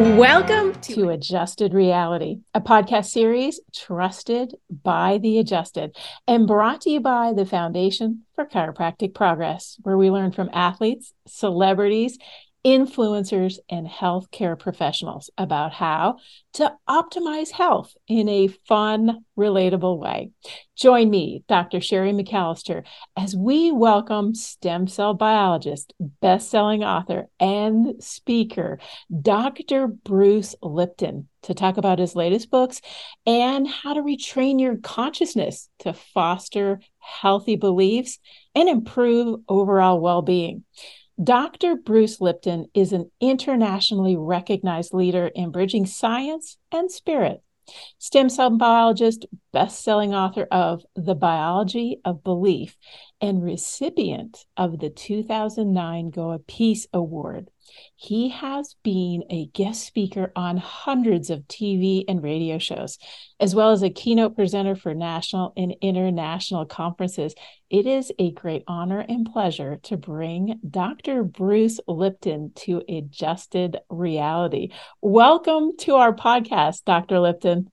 Welcome to Adjusted Reality, a podcast series trusted by the adjusted and brought to you by the Foundation for Chiropractic Progress, where we learn from athletes, celebrities, influencers and healthcare professionals about how to optimize health in a fun, relatable way. Join me, Dr. Sherry McAllister, as we welcome stem cell biologist, best-selling author, and speaker, Dr. Bruce Lipton, to talk about his latest books and how to retrain your consciousness to foster healthy beliefs and improve overall well-being. Dr. Bruce Lipton is an internationally recognized leader in bridging science and spirit. Stem cell biologist, best selling author of The Biology of Belief, and recipient of the 2009 Goi Peace Award. He has been a guest speaker on hundreds of TV and radio shows, as well as a keynote presenter for national and international conferences. It is a great honor and pleasure to bring Dr. Bruce Lipton to Adjusted Reality. Welcome to our podcast, Dr. Lipton.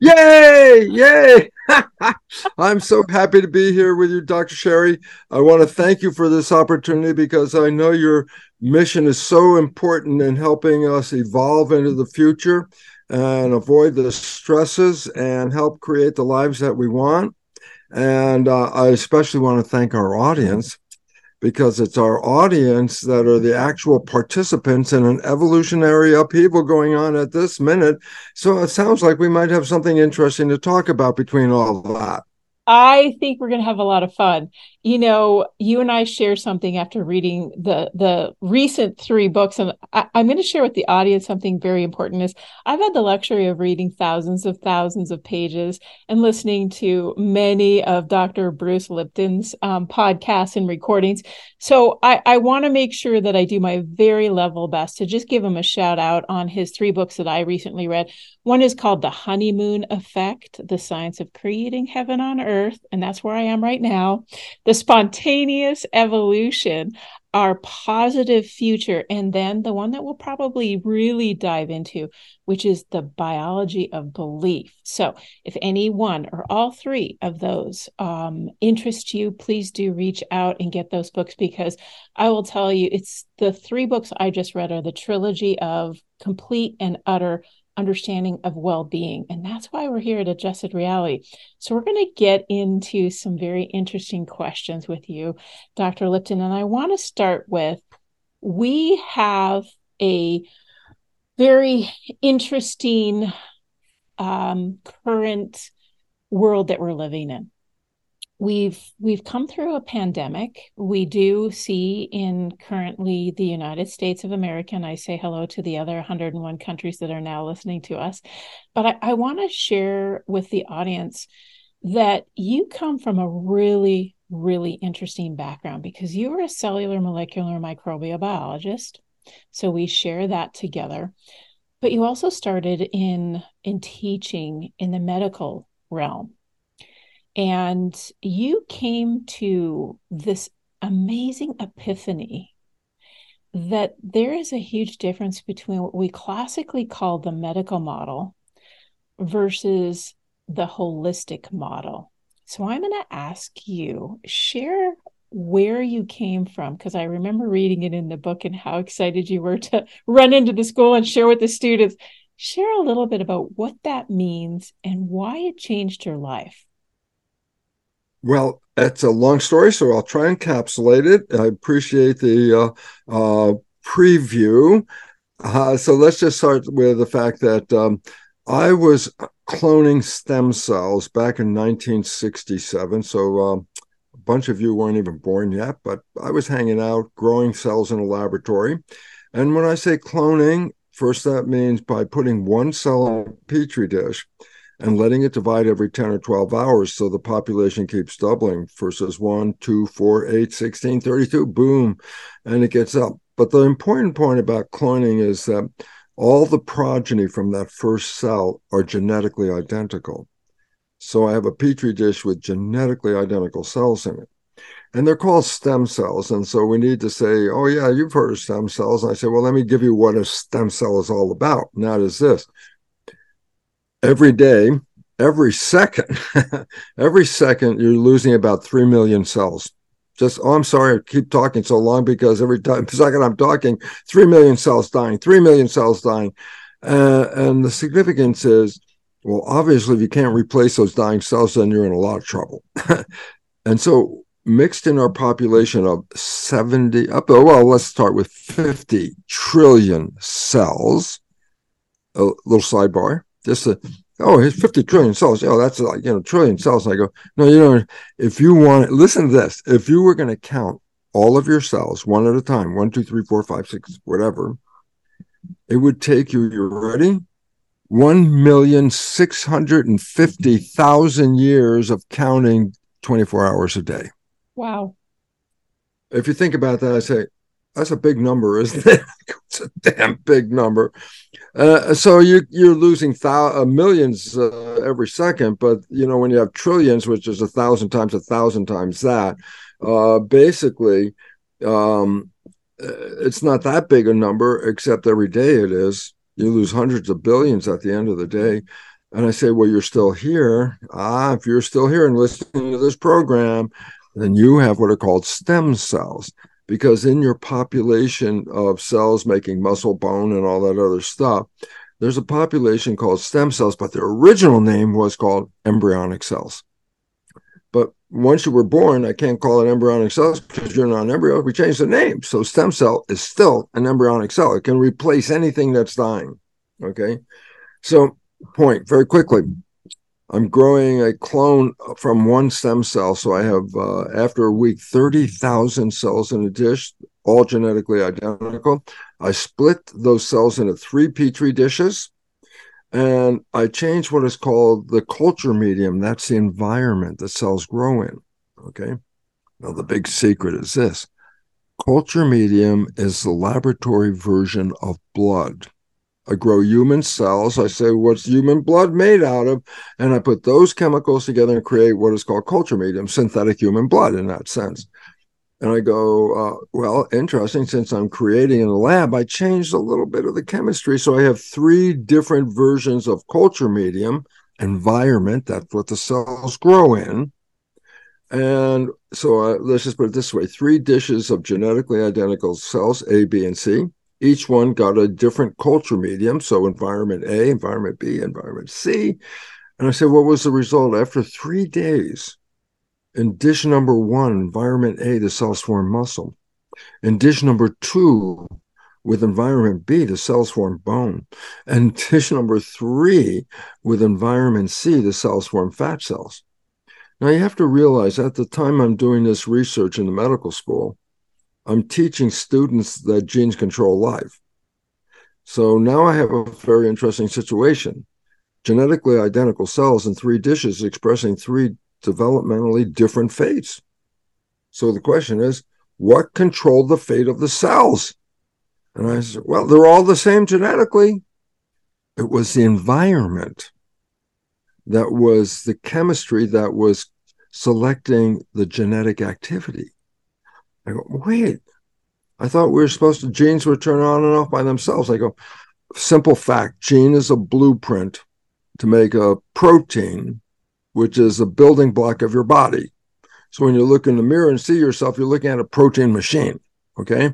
Yay! Yay! I'm so happy to be here with you, Dr. Sherry. I want to thank you for this opportunity because I know your mission is so important in helping us evolve into the future and avoid the stresses and help create the lives that we want. And uh, I especially want to thank our audience because it's our audience that are the actual participants in an evolutionary upheaval going on at this minute. So it sounds like we might have something interesting to talk about between all that. I think we're going to have a lot of fun. You know, you and I share something after reading the the recent three books, and I, am going to share with the audience something very important. Is I've had the luxury of reading thousands of thousands of pages and listening to many of Dr. Bruce Lipton's um, podcasts and recordings. So I, I want to make sure that I do my very level best to just give him a shout out on his three books that I recently read. One is called The Honeymoon Effect The Science of Creating Heaven on Earth. And that's where I am right now. The Spontaneous Evolution, Our Positive Future. And then the one that we'll probably really dive into, which is The Biology of Belief. So if any one or all three of those um, interest you, please do reach out and get those books because I will tell you, it's the three books I just read are the trilogy of complete and utter understanding of well-being and that's why we're here at adjusted reality. So we're going to get into some very interesting questions with you dr lipton and i want to start with we have a very interesting um, current world that we're living in we've we've come through a pandemic. We do see in currently the united states of america and i say hello to the other 101 countries that are now listening to us but i, I want to share with the audience that you come from a really really interesting background because you are a cellular molecular microbial biologist so we share that together. But you also started in in teaching in the medical realm and you came to this amazing epiphany that there is a huge difference between what we classically call the medical model versus the holistic model. So I'm going to ask you, share where you came from because I remember reading it in the book and how excited you were to run into the school and share with the students. Share a little bit about what that means and why it changed your life. Well, it's a long story, so I'll try and encapsulate it. I appreciate the uh, uh, preview. Uh, so let's just start with the fact that um, I was cloning stem cells back in 1967. So um, a bunch of you weren't even born yet, but I was hanging out growing cells in a laboratory. And when I say cloning, first that means by putting one cell in a petri dish and letting it divide every 10 or 12 hours so the population keeps doubling. versus is 1, 2, 4, 8, 16, 32, boom, and it gets up. But the important point about cloning is that all the progeny from that first cell are genetically identical. So I have a petri dish with genetically identical cells in it. And they're called stem cells. And so we need to say, oh, yeah, you've heard of stem cells. And I say, well, let me give you what a stem cell is all about. And that is this every day, every second, every second, you're losing about 3 million cells. Just, oh, I'm sorry, I keep talking so long because every time, second I'm talking, 3 million cells dying, 3 million cells dying. Uh, and the significance is, well, obviously, if you can't replace those dying cells, then you're in a lot of trouble. and so, mixed in our population of 70, up, well, let's start with 50 trillion cells. A little sidebar, just uh, a, oh, here's 50 trillion cells. Oh, that's like, you know, trillion cells. And I go, no, you know, if you want, listen to this. If you were going to count all of your cells one at a time, one, two, three, four, five, six, whatever, it would take you, you ready? 1,650,000 years of counting 24 hours a day. Wow. If you think about that, I say, that's a big number, isn't it? it's a damn big number. Uh, so you you're losing thou- uh, millions uh, every second, but you know when you have trillions, which is a thousand times a thousand times that, uh, basically, um, uh, it's not that big a number. Except every day it is. You lose hundreds of billions at the end of the day. And I say, well, you're still here. Ah, if you're still here and listening to this program, then you have what are called stem cells because in your population of cells making muscle, bone, and all that other stuff, there's a population called stem cells, but their original name was called embryonic cells. But once you were born, I can't call it embryonic cells because you're not an embryo. We changed the name. So stem cell is still an embryonic cell. It can replace anything that's dying. Okay. So, point very quickly I'm growing a clone from one stem cell. So I have, uh, after a week, 30,000 cells in a dish, all genetically identical. I split those cells into three Petri dishes and I change what is called the culture medium. That's the environment the cells grow in. Okay. Now, the big secret is this culture medium is the laboratory version of blood. I grow human cells. I say, what's human blood made out of? And I put those chemicals together and create what is called culture medium, synthetic human blood in that sense. And I go, uh, well, interesting. Since I'm creating in the lab, I changed a little bit of the chemistry. So I have three different versions of culture medium, environment, that's what the cells grow in. And so uh, let's just put it this way three dishes of genetically identical cells, A, B, and C each one got a different culture medium. So environment A, environment B, environment C. And I said, what was the result? After three days, in dish number one, environment A, the cells form muscle. In dish number two, with environment B, the cells form bone. And dish number three, with environment C, the cells form fat cells. Now you have to realize at the time I'm doing this research in the medical school, I'm teaching students that genes control life. So now I have a very interesting situation. Genetically identical cells in three dishes expressing three developmentally different fates. So the question is, what controlled the fate of the cells? And I said, well, they're all the same genetically. It was the environment that was the chemistry that was selecting the genetic activity. I go, wait, I thought we were supposed to, genes would turn on and off by themselves. I go, simple fact gene is a blueprint to make a protein, which is a building block of your body. So when you look in the mirror and see yourself, you're looking at a protein machine. Okay.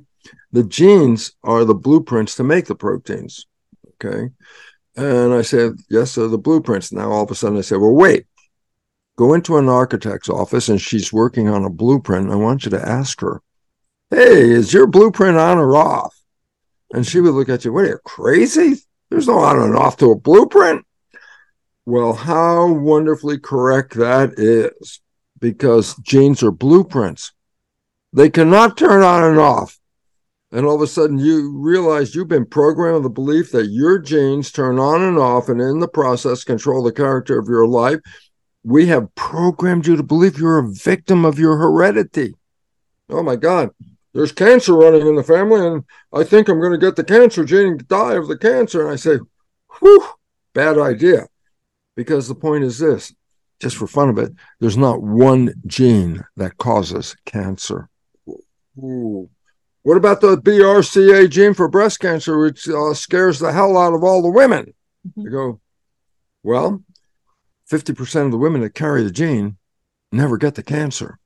The genes are the blueprints to make the proteins. Okay. And I said, yes, they're the blueprints. Now all of a sudden I said, well, wait, go into an architect's office and she's working on a blueprint. I want you to ask her, hey, is your blueprint on or off? And she would look at you, what are you crazy? There's no on and off to a blueprint. Well, how wonderfully correct that is because genes are blueprints. They cannot turn on and off. And all of a sudden, you realize you've been programmed with the belief that your genes turn on and off, and in the process, control the character of your life. We have programmed you to believe you're a victim of your heredity. Oh my God there's cancer running in the family, and I think I'm going to get the cancer gene and die of the cancer. And I say, whew, bad idea. Because the point is this just for fun of it, there's not one gene that causes cancer. Ooh. What about the BRCA gene for breast cancer, which uh, scares the hell out of all the women? Mm-hmm. go, well, 50% of the women that carry the gene never get the cancer.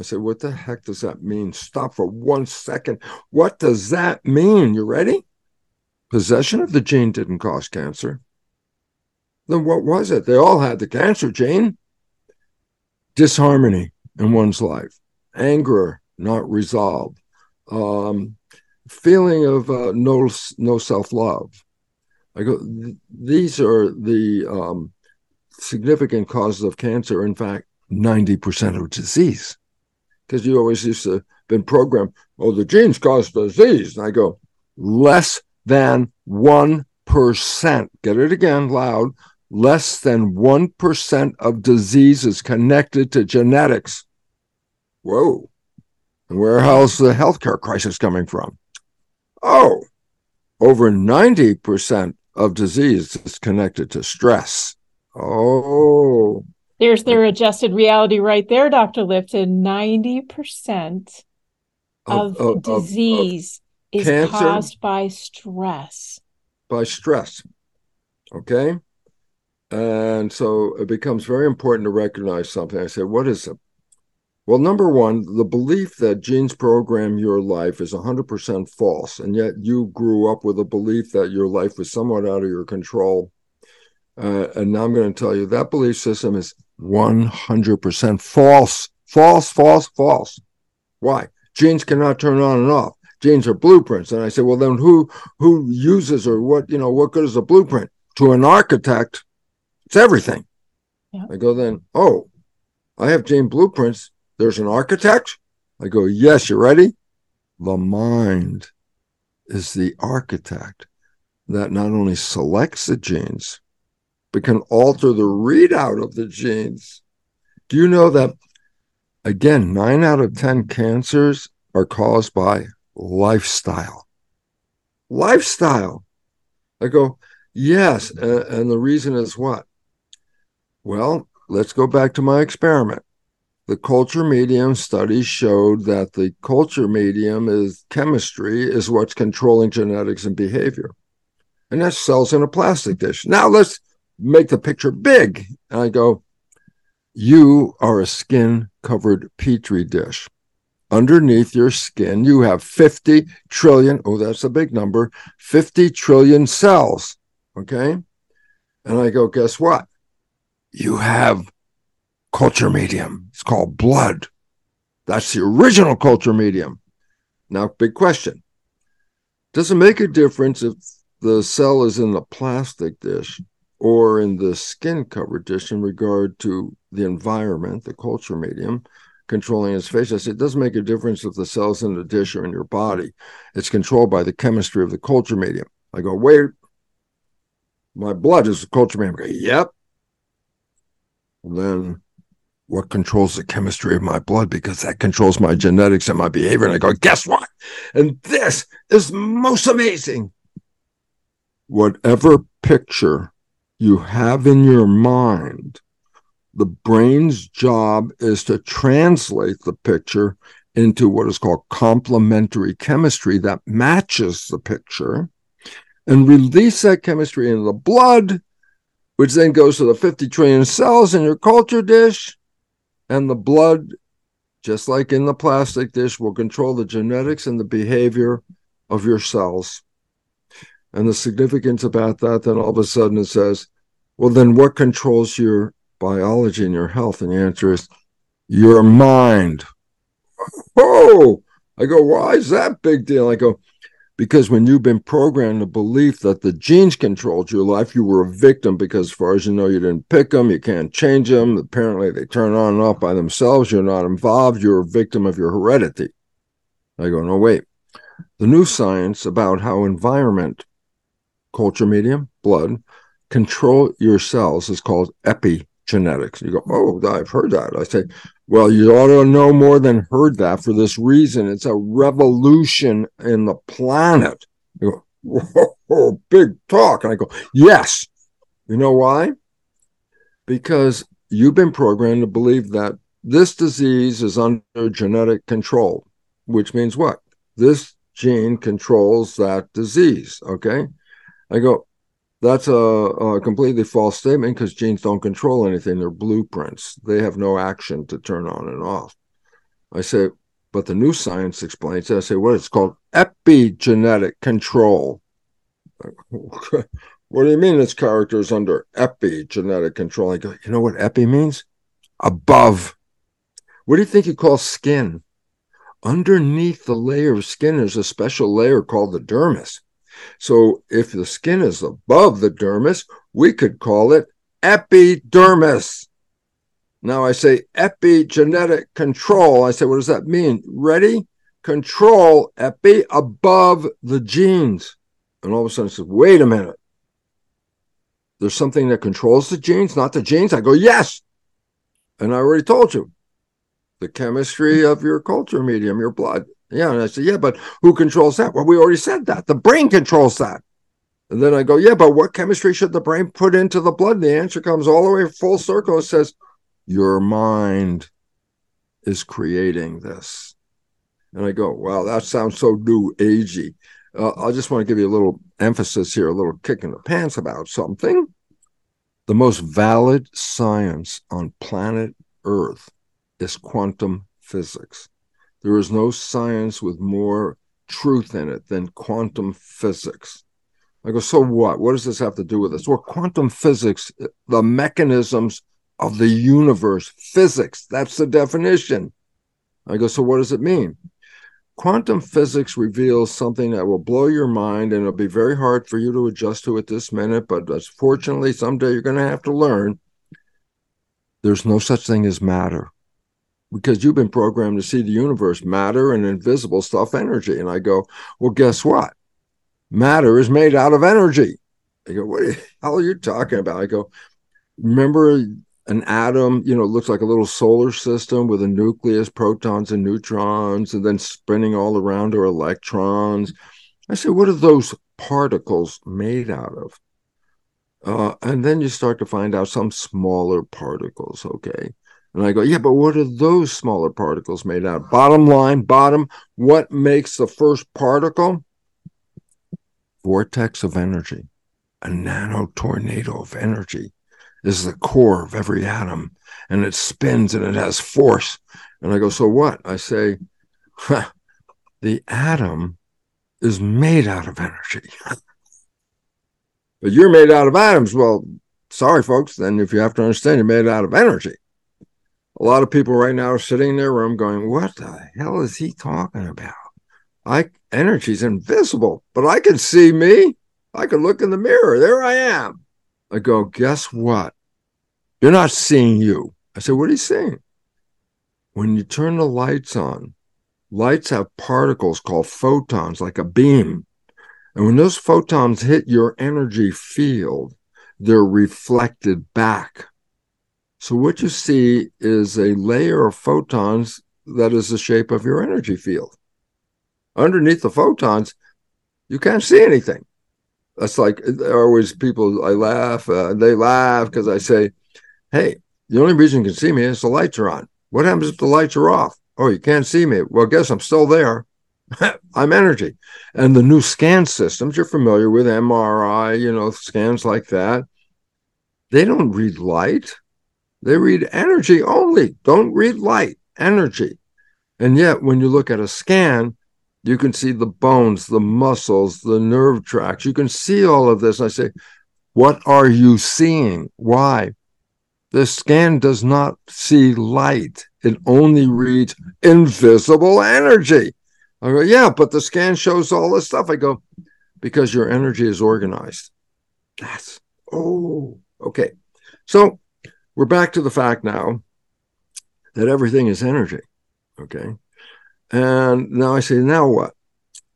I said, what the heck does that mean? Stop for one second. What does that mean? You ready? Possession of the gene didn't cause cancer. Then what was it? They all had the cancer gene. Disharmony in one's life, anger not resolved, um, feeling of uh, no no self love. I go. These are the um, significant causes of cancer. In fact, ninety percent of disease, because you always used to been programmed. Oh, the genes cause disease. And I go less than one percent. Get it again, loud less than 1% of disease is connected to genetics. Whoa. And where how's the healthcare crisis coming from? Oh, over 90% of disease is connected to stress. Oh. There's their adjusted reality right there, Dr. Lipton. 90% of, of, of disease of, is caused by stress. By stress. Okay. And so it becomes very important to recognize something. I say, what is it? Well, number one, the belief that genes program your life is 100% false. And yet you grew up with a belief that your life was somewhat out of your control. Uh, and now I'm going to tell you that belief system is 100% false. False, false, false. Why? Genes cannot turn on and off. Genes are blueprints. And I say, well, then who who uses or what, you know, what good is a blueprint? To an architect, it's everything. Yeah. I go then, oh, I have gene blueprints. There's an architect. I go, yes, you ready? The mind is the architect that not only selects the genes, but can alter the readout of the genes. Do you know that, again, nine out of 10 cancers are caused by lifestyle? Lifestyle. I go, yes. and the reason is what? Well, let's go back to my experiment. The culture medium studies showed that the culture medium is chemistry is what's controlling genetics and behavior. And that's cells in a plastic dish. Now let's make the picture big. And I go, you are a skin covered petri dish. Underneath your skin, you have 50 trillion, oh, that's a big number, 50 trillion cells. Okay. And I go, guess what? you have culture medium. It's called blood. That's the original culture medium. Now, big question. Does it make a difference if the cell is in the plastic dish or in the skin covered dish in regard to the environment, the culture medium, controlling its face. I said, it doesn't make a difference if the cell's in the dish or in your body. It's controlled by the chemistry of the culture medium. I go, wait, my blood is the culture medium. I go, yep, then what controls the chemistry of my blood because that controls my genetics and my behavior. And I go, guess what? And this is most amazing. Whatever picture you have in your mind, the brain's job is to translate the picture into what is called complementary chemistry that matches the picture and release that chemistry in the blood which then goes to the 50 trillion cells in your culture dish. And the blood, just like in the plastic dish, will control the genetics and the behavior of your cells. And the significance about that, then all of a sudden it says, well, then what controls your biology and your health? And the answer is your mind. Oh, I go, why is that big deal? I go, because when you've been programmed the belief that the genes controlled your life, you were a victim because, as far as you know, you didn't pick them, you can't change them. Apparently, they turn on and off by themselves. You're not involved. You're a victim of your heredity. I go, no, wait. The new science about how environment, culture medium, blood, control your cells is called epigenetics. You go, oh, I've heard that. I say, well, you ought to know more than heard that for this reason. It's a revolution in the planet. You go, whoa, big talk. And I go, yes. You know why? Because you've been programmed to believe that this disease is under genetic control, which means what? This gene controls that disease. Okay. I go, that's a, a completely false statement because genes don't control anything. They're blueprints, they have no action to turn on and off. I say, but the new science explains it. I say, what? It's called epigenetic control. what do you mean this character is under epigenetic control? I go, you know what epi means? Above. What do you think you call skin? Underneath the layer of skin, there's a special layer called the dermis. So if the skin is above the dermis, we could call it epidermis. Now I say epigenetic control. I say, what does that mean? Ready? Control epi above the genes. And all of a sudden, I says, wait a minute. There's something that controls the genes, not the genes. I go, yes. And I already told you the chemistry of your culture medium, your blood. Yeah. And I said, yeah, but who controls that? Well, we already said that. The brain controls that. And then I go, yeah, but what chemistry should the brain put into the blood? And the answer comes all the way full circle. It says, your mind is creating this. And I go, wow, that sounds so new agey. Uh, I just want to give you a little emphasis here, a little kick in the pants about something. The most valid science on planet Earth is quantum physics. There is no science with more truth in it than quantum physics. I go, so what? What does this have to do with this? Well, quantum physics, the mechanisms of the universe, physics, that's the definition. I go, so what does it mean? Quantum physics reveals something that will blow your mind and it'll be very hard for you to adjust to at this minute, but fortunately, someday you're going to have to learn. There's no such thing as matter because you've been programmed to see the universe matter and invisible stuff energy. And I go, well, guess what? Matter is made out of energy. I go, what the hell are you talking about? I go, remember an atom, you know, looks like a little solar system with a nucleus, protons and neutrons, and then spinning all around are electrons. I said, what are those particles made out of? Uh, and then you start to find out some smaller particles, okay? And I go, yeah, but what are those smaller particles made out? Bottom line, bottom, what makes the first particle? Vortex of energy, a nano tornado of energy is the core of every atom and it spins and it has force. And I go, so what? I say, huh, the atom is made out of energy. but you're made out of atoms. Well, sorry, folks. Then if you have to understand, you're made out of energy a lot of people right now are sitting in their room going, What the hell is he talking about? I energy's invisible, but I can see me. I can look in the mirror. There I am. I go, guess what? You're not seeing you. I said, What are you seeing? When you turn the lights on, lights have particles called photons, like a beam. And when those photons hit your energy field, they're reflected back. So what you see is a layer of photons that is the shape of your energy field. Underneath the photons, you can't see anything. That's like always people. I laugh. Uh, they laugh because I say, "Hey, the only reason you can see me is the lights are on. What happens if the lights are off? Oh, you can't see me. Well, guess I'm still there. I'm energy. And the new scan systems you're familiar with, MRI, you know, scans like that. They don't read light. They read energy only, don't read light, energy. And yet, when you look at a scan, you can see the bones, the muscles, the nerve tracts. You can see all of this. I say, what are you seeing? Why? The scan does not see light, it only reads invisible energy. I go, yeah, but the scan shows all this stuff. I go, because your energy is organized. That's, oh, okay. So we're back to the fact now that everything is energy. Okay. And now I say, now what?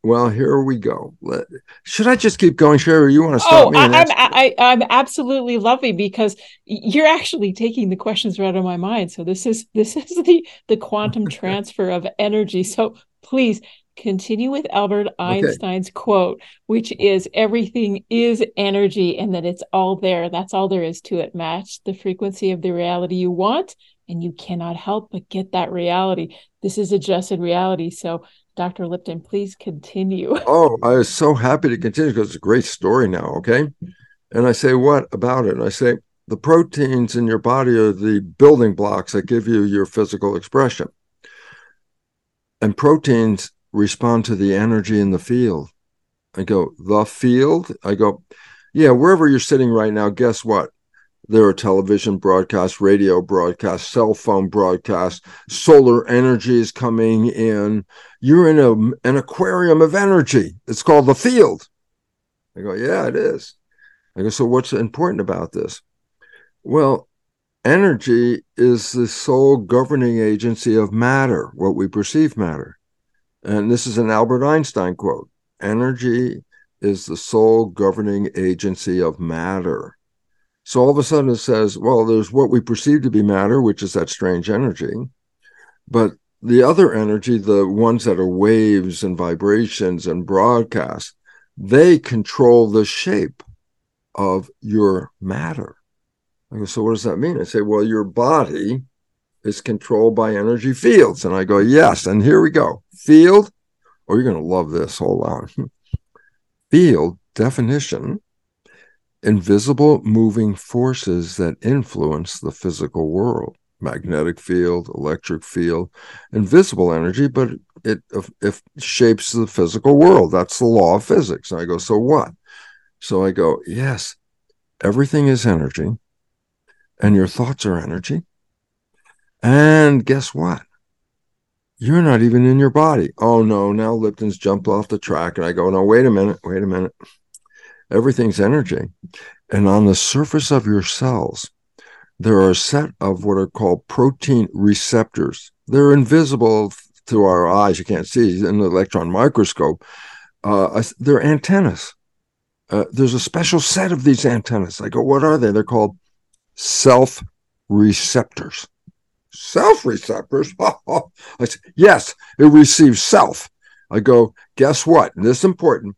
Well, here we go. Let, should I just keep going, Sherry? You want to stop oh, me? I'm, I, I'm absolutely loving because you're actually taking the questions right out of my mind. So this is this is the the quantum transfer of energy. So please continue with Albert Einstein's okay. quote, which is everything is energy and that it's all there. That's all there is to it. Match the frequency of the reality you want, and you cannot help but get that reality. This is adjusted reality. So, Dr. Lipton, please continue. Oh, I was so happy to continue because it's a great story now. Okay. And I say, What about it? And I say, The proteins in your body are the building blocks that give you your physical expression. And proteins respond to the energy in the field. I go, the field? I go, yeah, wherever you're sitting right now, guess what? There are television broadcasts, radio broadcasts, cell phone broadcasts, solar energy is coming in. You're in a, an aquarium of energy. It's called the field. I go, yeah, it is. I go, so what's important about this? Well, energy is the sole governing agency of matter, what we perceive matter. And this is an Albert Einstein quote Energy is the sole governing agency of matter. So all of a sudden it says, well, there's what we perceive to be matter, which is that strange energy. But the other energy, the ones that are waves and vibrations and broadcasts, they control the shape of your matter. I go, so what does that mean? I say, well, your body is controlled by energy fields. And I go, yes. And here we go. Field, oh, you're going to love this. Hold on. Field definition invisible moving forces that influence the physical world magnetic field electric field invisible energy but it if, if shapes the physical world that's the law of physics and i go so what so i go yes everything is energy and your thoughts are energy and guess what? You're not even in your body. Oh no, now Lipton's jumped off the track. And I go, no, wait a minute, wait a minute. Everything's energy. And on the surface of your cells, there are a set of what are called protein receptors. They're invisible to our eyes. You can't see in the electron microscope. Uh, they're antennas. Uh, there's a special set of these antennas. I go, what are they? They're called self receptors self receptors. I say, yes, it receives self. I go, guess what? And this is important.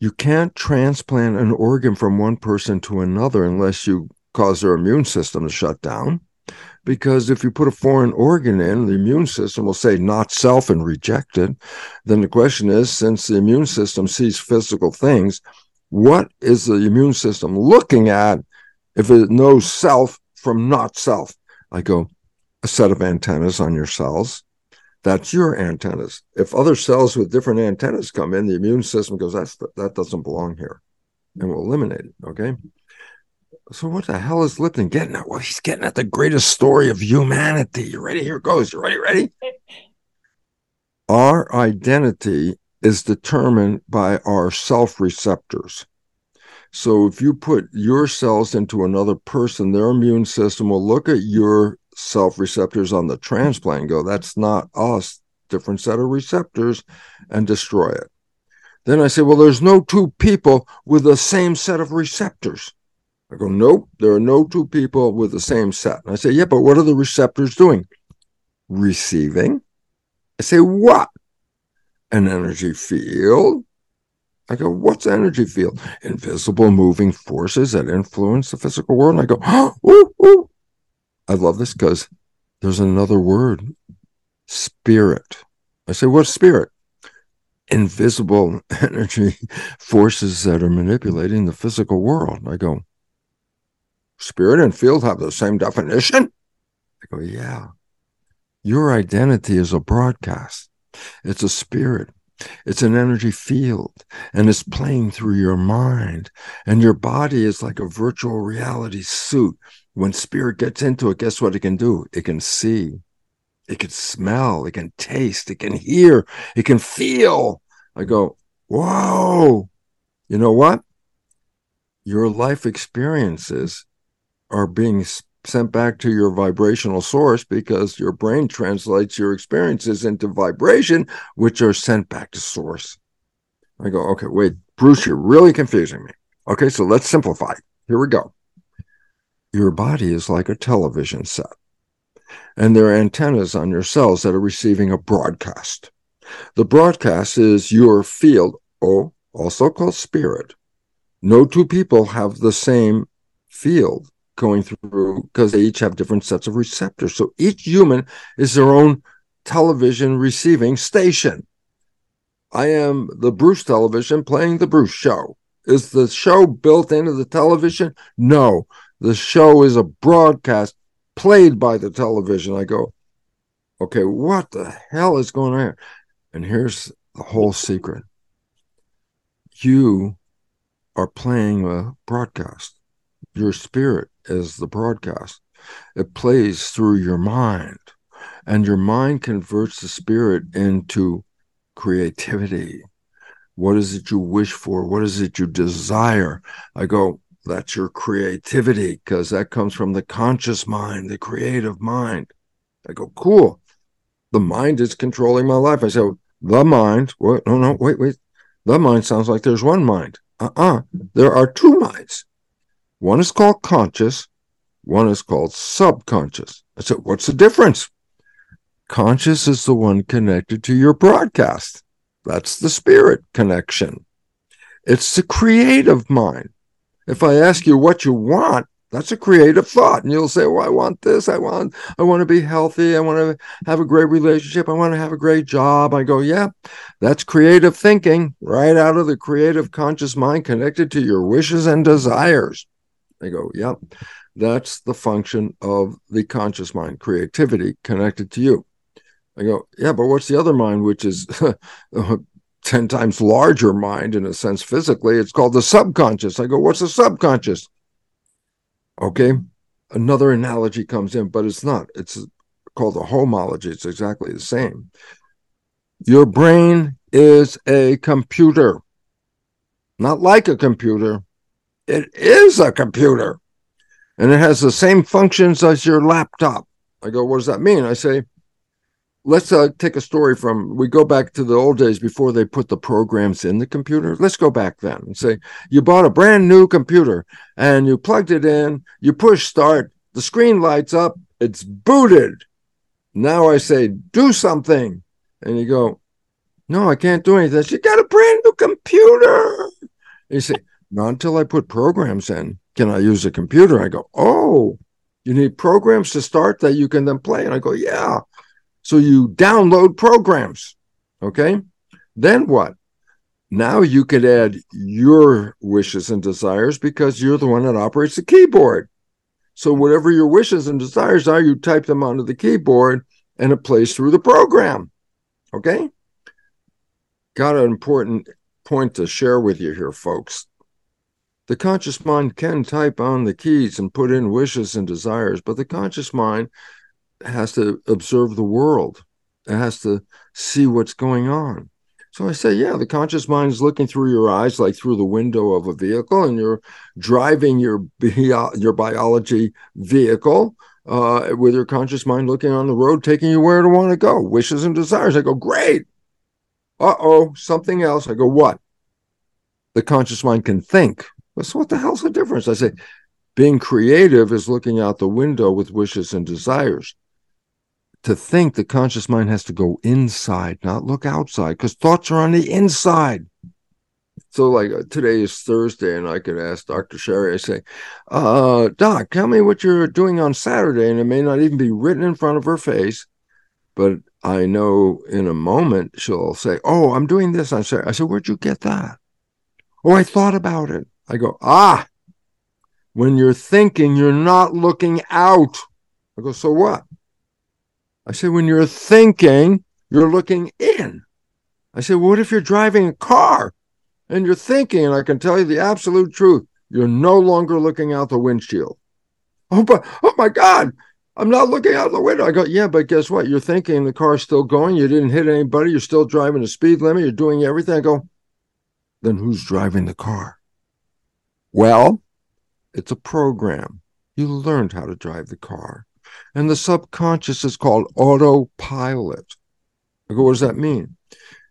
You can't transplant an organ from one person to another unless you cause their immune system to shut down. Because if you put a foreign organ in, the immune system will say not self and reject it. Then the question is since the immune system sees physical things, what is the immune system looking at if it knows self from not self? I go, a set of antennas on your cells. That's your antennas. If other cells with different antennas come in, the immune system goes, That's, that doesn't belong here and will eliminate it. Okay. So what the hell is Lipton getting at? Well, he's getting at the greatest story of humanity. You ready? Here it goes. You ready? Ready? Our identity is determined by our self receptors. So if you put your cells into another person, their immune system will look at your self receptors on the transplant and go, that's not us, different set of receptors, and destroy it. Then I say, well, there's no two people with the same set of receptors. I go, nope, there are no two people with the same set. And I say, yeah, but what are the receptors doing? Receiving. I say, what? An energy field. I go, what's energy field? Invisible moving forces that influence the physical world. And I go, oh, ooh. I love this because there's another word, spirit. I say, what's spirit? Invisible energy forces that are manipulating the physical world. I go, spirit and field have the same definition? I go, yeah. Your identity is a broadcast. It's a spirit. It's an energy field and it's playing through your mind. And your body is like a virtual reality suit. When spirit gets into it, guess what it can do? It can see, it can smell, it can taste, it can hear, it can feel. I go, whoa, you know what? Your life experiences are being sent back to your vibrational source because your brain translates your experiences into vibration, which are sent back to source. I go, okay, wait, Bruce, you're really confusing me. Okay, so let's simplify. Here we go. Your body is like a television set, and there are antennas on your cells that are receiving a broadcast. The broadcast is your field, or also called spirit. No two people have the same field going through because they each have different sets of receptors. So each human is their own television receiving station. I am the Bruce television playing the Bruce show. Is the show built into the television? No. The show is a broadcast played by the television. I go, okay, what the hell is going on here? And here's the whole secret you are playing a broadcast. Your spirit is the broadcast. It plays through your mind, and your mind converts the spirit into creativity. What is it you wish for? What is it you desire? I go, that's your creativity, because that comes from the conscious mind, the creative mind. I go, cool. The mind is controlling my life. I say, the mind. What? No, no, wait, wait. The mind sounds like there's one mind. Uh uh-uh. uh There are two minds. One is called conscious, one is called subconscious. I said, what's the difference? Conscious is the one connected to your broadcast. That's the spirit connection. It's the creative mind. If I ask you what you want, that's a creative thought. And you'll say, Well, I want this. I want, I want to be healthy. I want to have a great relationship. I want to have a great job. I go, Yeah, that's creative thinking right out of the creative conscious mind connected to your wishes and desires. They go, Yep, that's the function of the conscious mind, creativity connected to you. I go, Yeah, but what's the other mind, which is uh, 10 times larger mind in a sense physically? It's called the subconscious. I go, What's the subconscious? Okay. Another analogy comes in, but it's not. It's called a homology. It's exactly the same. Your brain is a computer, not like a computer. It is a computer, and it has the same functions as your laptop. I go, what does that mean? I say, let's uh, take a story from we go back to the old days before they put the programs in the computer. Let's go back then and say you bought a brand new computer and you plugged it in you push start the screen lights up it's booted. Now i say do something. And you go no i can't do anything. You got a brand new computer. And you say not until i put programs in can i use a computer i go oh you need programs to start that you can then play and i go yeah so you download programs. Okay. Then what? Now you could add your wishes and desires because you're the one that operates the keyboard. So whatever your wishes and desires are, you type them onto the keyboard and it plays through the program. Okay? Got an important point to share with you here, folks. The conscious mind can type on the keys and put in wishes and desires, but the conscious mind has to observe the world. It has to see what's going on. So I say, yeah, the conscious mind is looking through your eyes, like through the window of a vehicle, and you're driving your bio- your biology vehicle uh, with your conscious mind looking on the road, taking you where to want to go, wishes and desires. I go, great. Uh oh, something else. I go, what? The conscious mind can think. So what the hell's the difference? I say, being creative is looking out the window with wishes and desires to think the conscious mind has to go inside, not look outside, because thoughts are on the inside. So, like uh, today is Thursday, and I could ask Dr. Sherry, I say, uh, Doc, tell me what you're doing on Saturday. And it may not even be written in front of her face, but I know in a moment she'll say, Oh, I'm doing this on Saturday. I said, Where'd you get that? Oh, I thought about it. I go, Ah, when you're thinking, you're not looking out. I go, So what? I said, when you're thinking, you're looking in. I well, what if you're driving a car and you're thinking, and I can tell you the absolute truth, you're no longer looking out the windshield. Oh, but oh my God, I'm not looking out the window. I go, yeah, but guess what? You're thinking the car's still going. You didn't hit anybody. You're still driving the speed limit. You're doing everything. I go, then who's driving the car? Well, it's a program. You learned how to drive the car. And the subconscious is called autopilot. I go, what does that mean?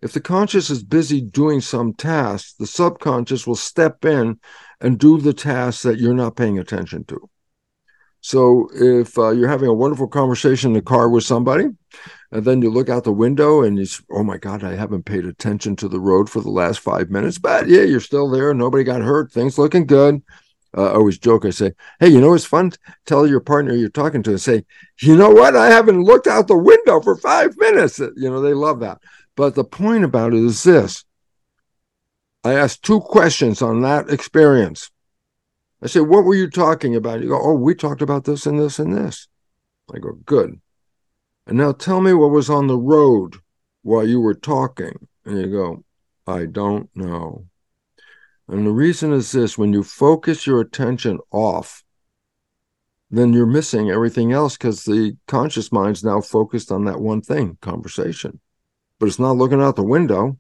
If the conscious is busy doing some task, the subconscious will step in and do the task that you're not paying attention to. So if uh, you're having a wonderful conversation in the car with somebody, and then you look out the window and you, say, oh my God, I haven't paid attention to the road for the last five minutes. But yeah, you're still there. Nobody got hurt. Things looking good. Uh, I always joke. I say, hey, you know, it's fun. Tell your partner you're talking to and say, you know what? I haven't looked out the window for five minutes. You know, they love that. But the point about it is this I asked two questions on that experience. I said, What were you talking about? You go, Oh, we talked about this and this and this. I go, Good. And now tell me what was on the road while you were talking. And you go, I don't know. And the reason is this when you focus your attention off, then you're missing everything else because the conscious mind's now focused on that one thing conversation, but it's not looking out the window.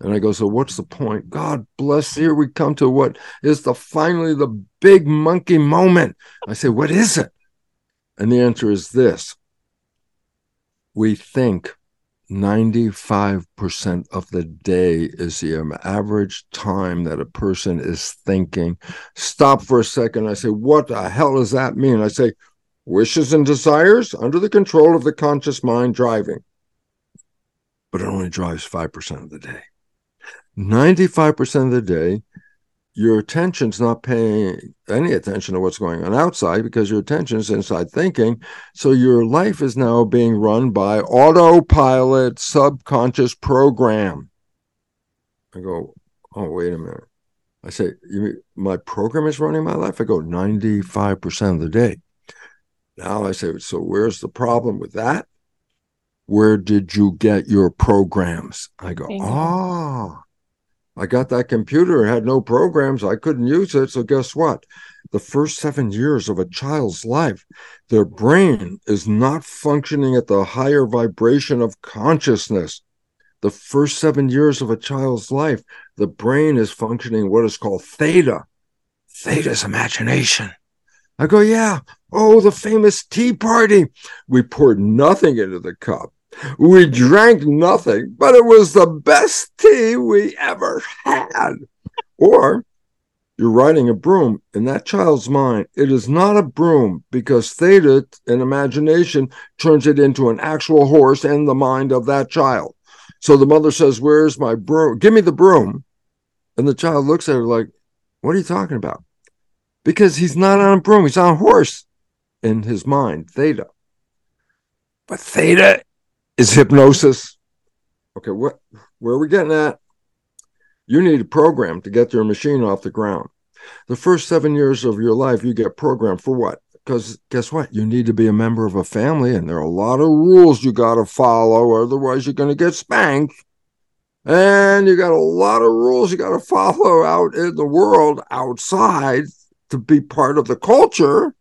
And I go, so what's the point? God bless. Here we come to what is the finally the big monkey moment. I say, what is it? And the answer is this we think 95% of the day is the average time that a person is thinking. Stop for a second. I say, What the hell does that mean? I say, Wishes and desires under the control of the conscious mind driving. But it only drives 5% of the day. 95% of the day, your attention's not paying any attention to what's going on outside because your attention is inside thinking. So your life is now being run by autopilot subconscious program. I go, oh, wait a minute. I say, you, my program is running my life? I go, 95% of the day. Now I say, so where's the problem with that? Where did you get your programs? I go, ah. I got that computer, had no programs, I couldn't use it. So guess what? The first seven years of a child's life, their brain is not functioning at the higher vibration of consciousness. The first seven years of a child's life, the brain is functioning what is called theta. Theta's imagination. I go, yeah. Oh, the famous tea party. We poured nothing into the cup. We drank nothing, but it was the best tea we ever had. Or you're riding a broom in that child's mind. It is not a broom because theta in imagination turns it into an actual horse in the mind of that child. So the mother says, Where's my broom? Give me the broom. And the child looks at her like, What are you talking about? Because he's not on a broom, he's on a horse in his mind, theta. But theta is hypnosis. Okay, what where are we getting at? You need a program to get your machine off the ground. The first seven years of your life, you get programmed for what? Because guess what? You need to be a member of a family, and there are a lot of rules you got to follow, otherwise, you're going to get spanked. And you got a lot of rules you got to follow out in the world outside to be part of the culture.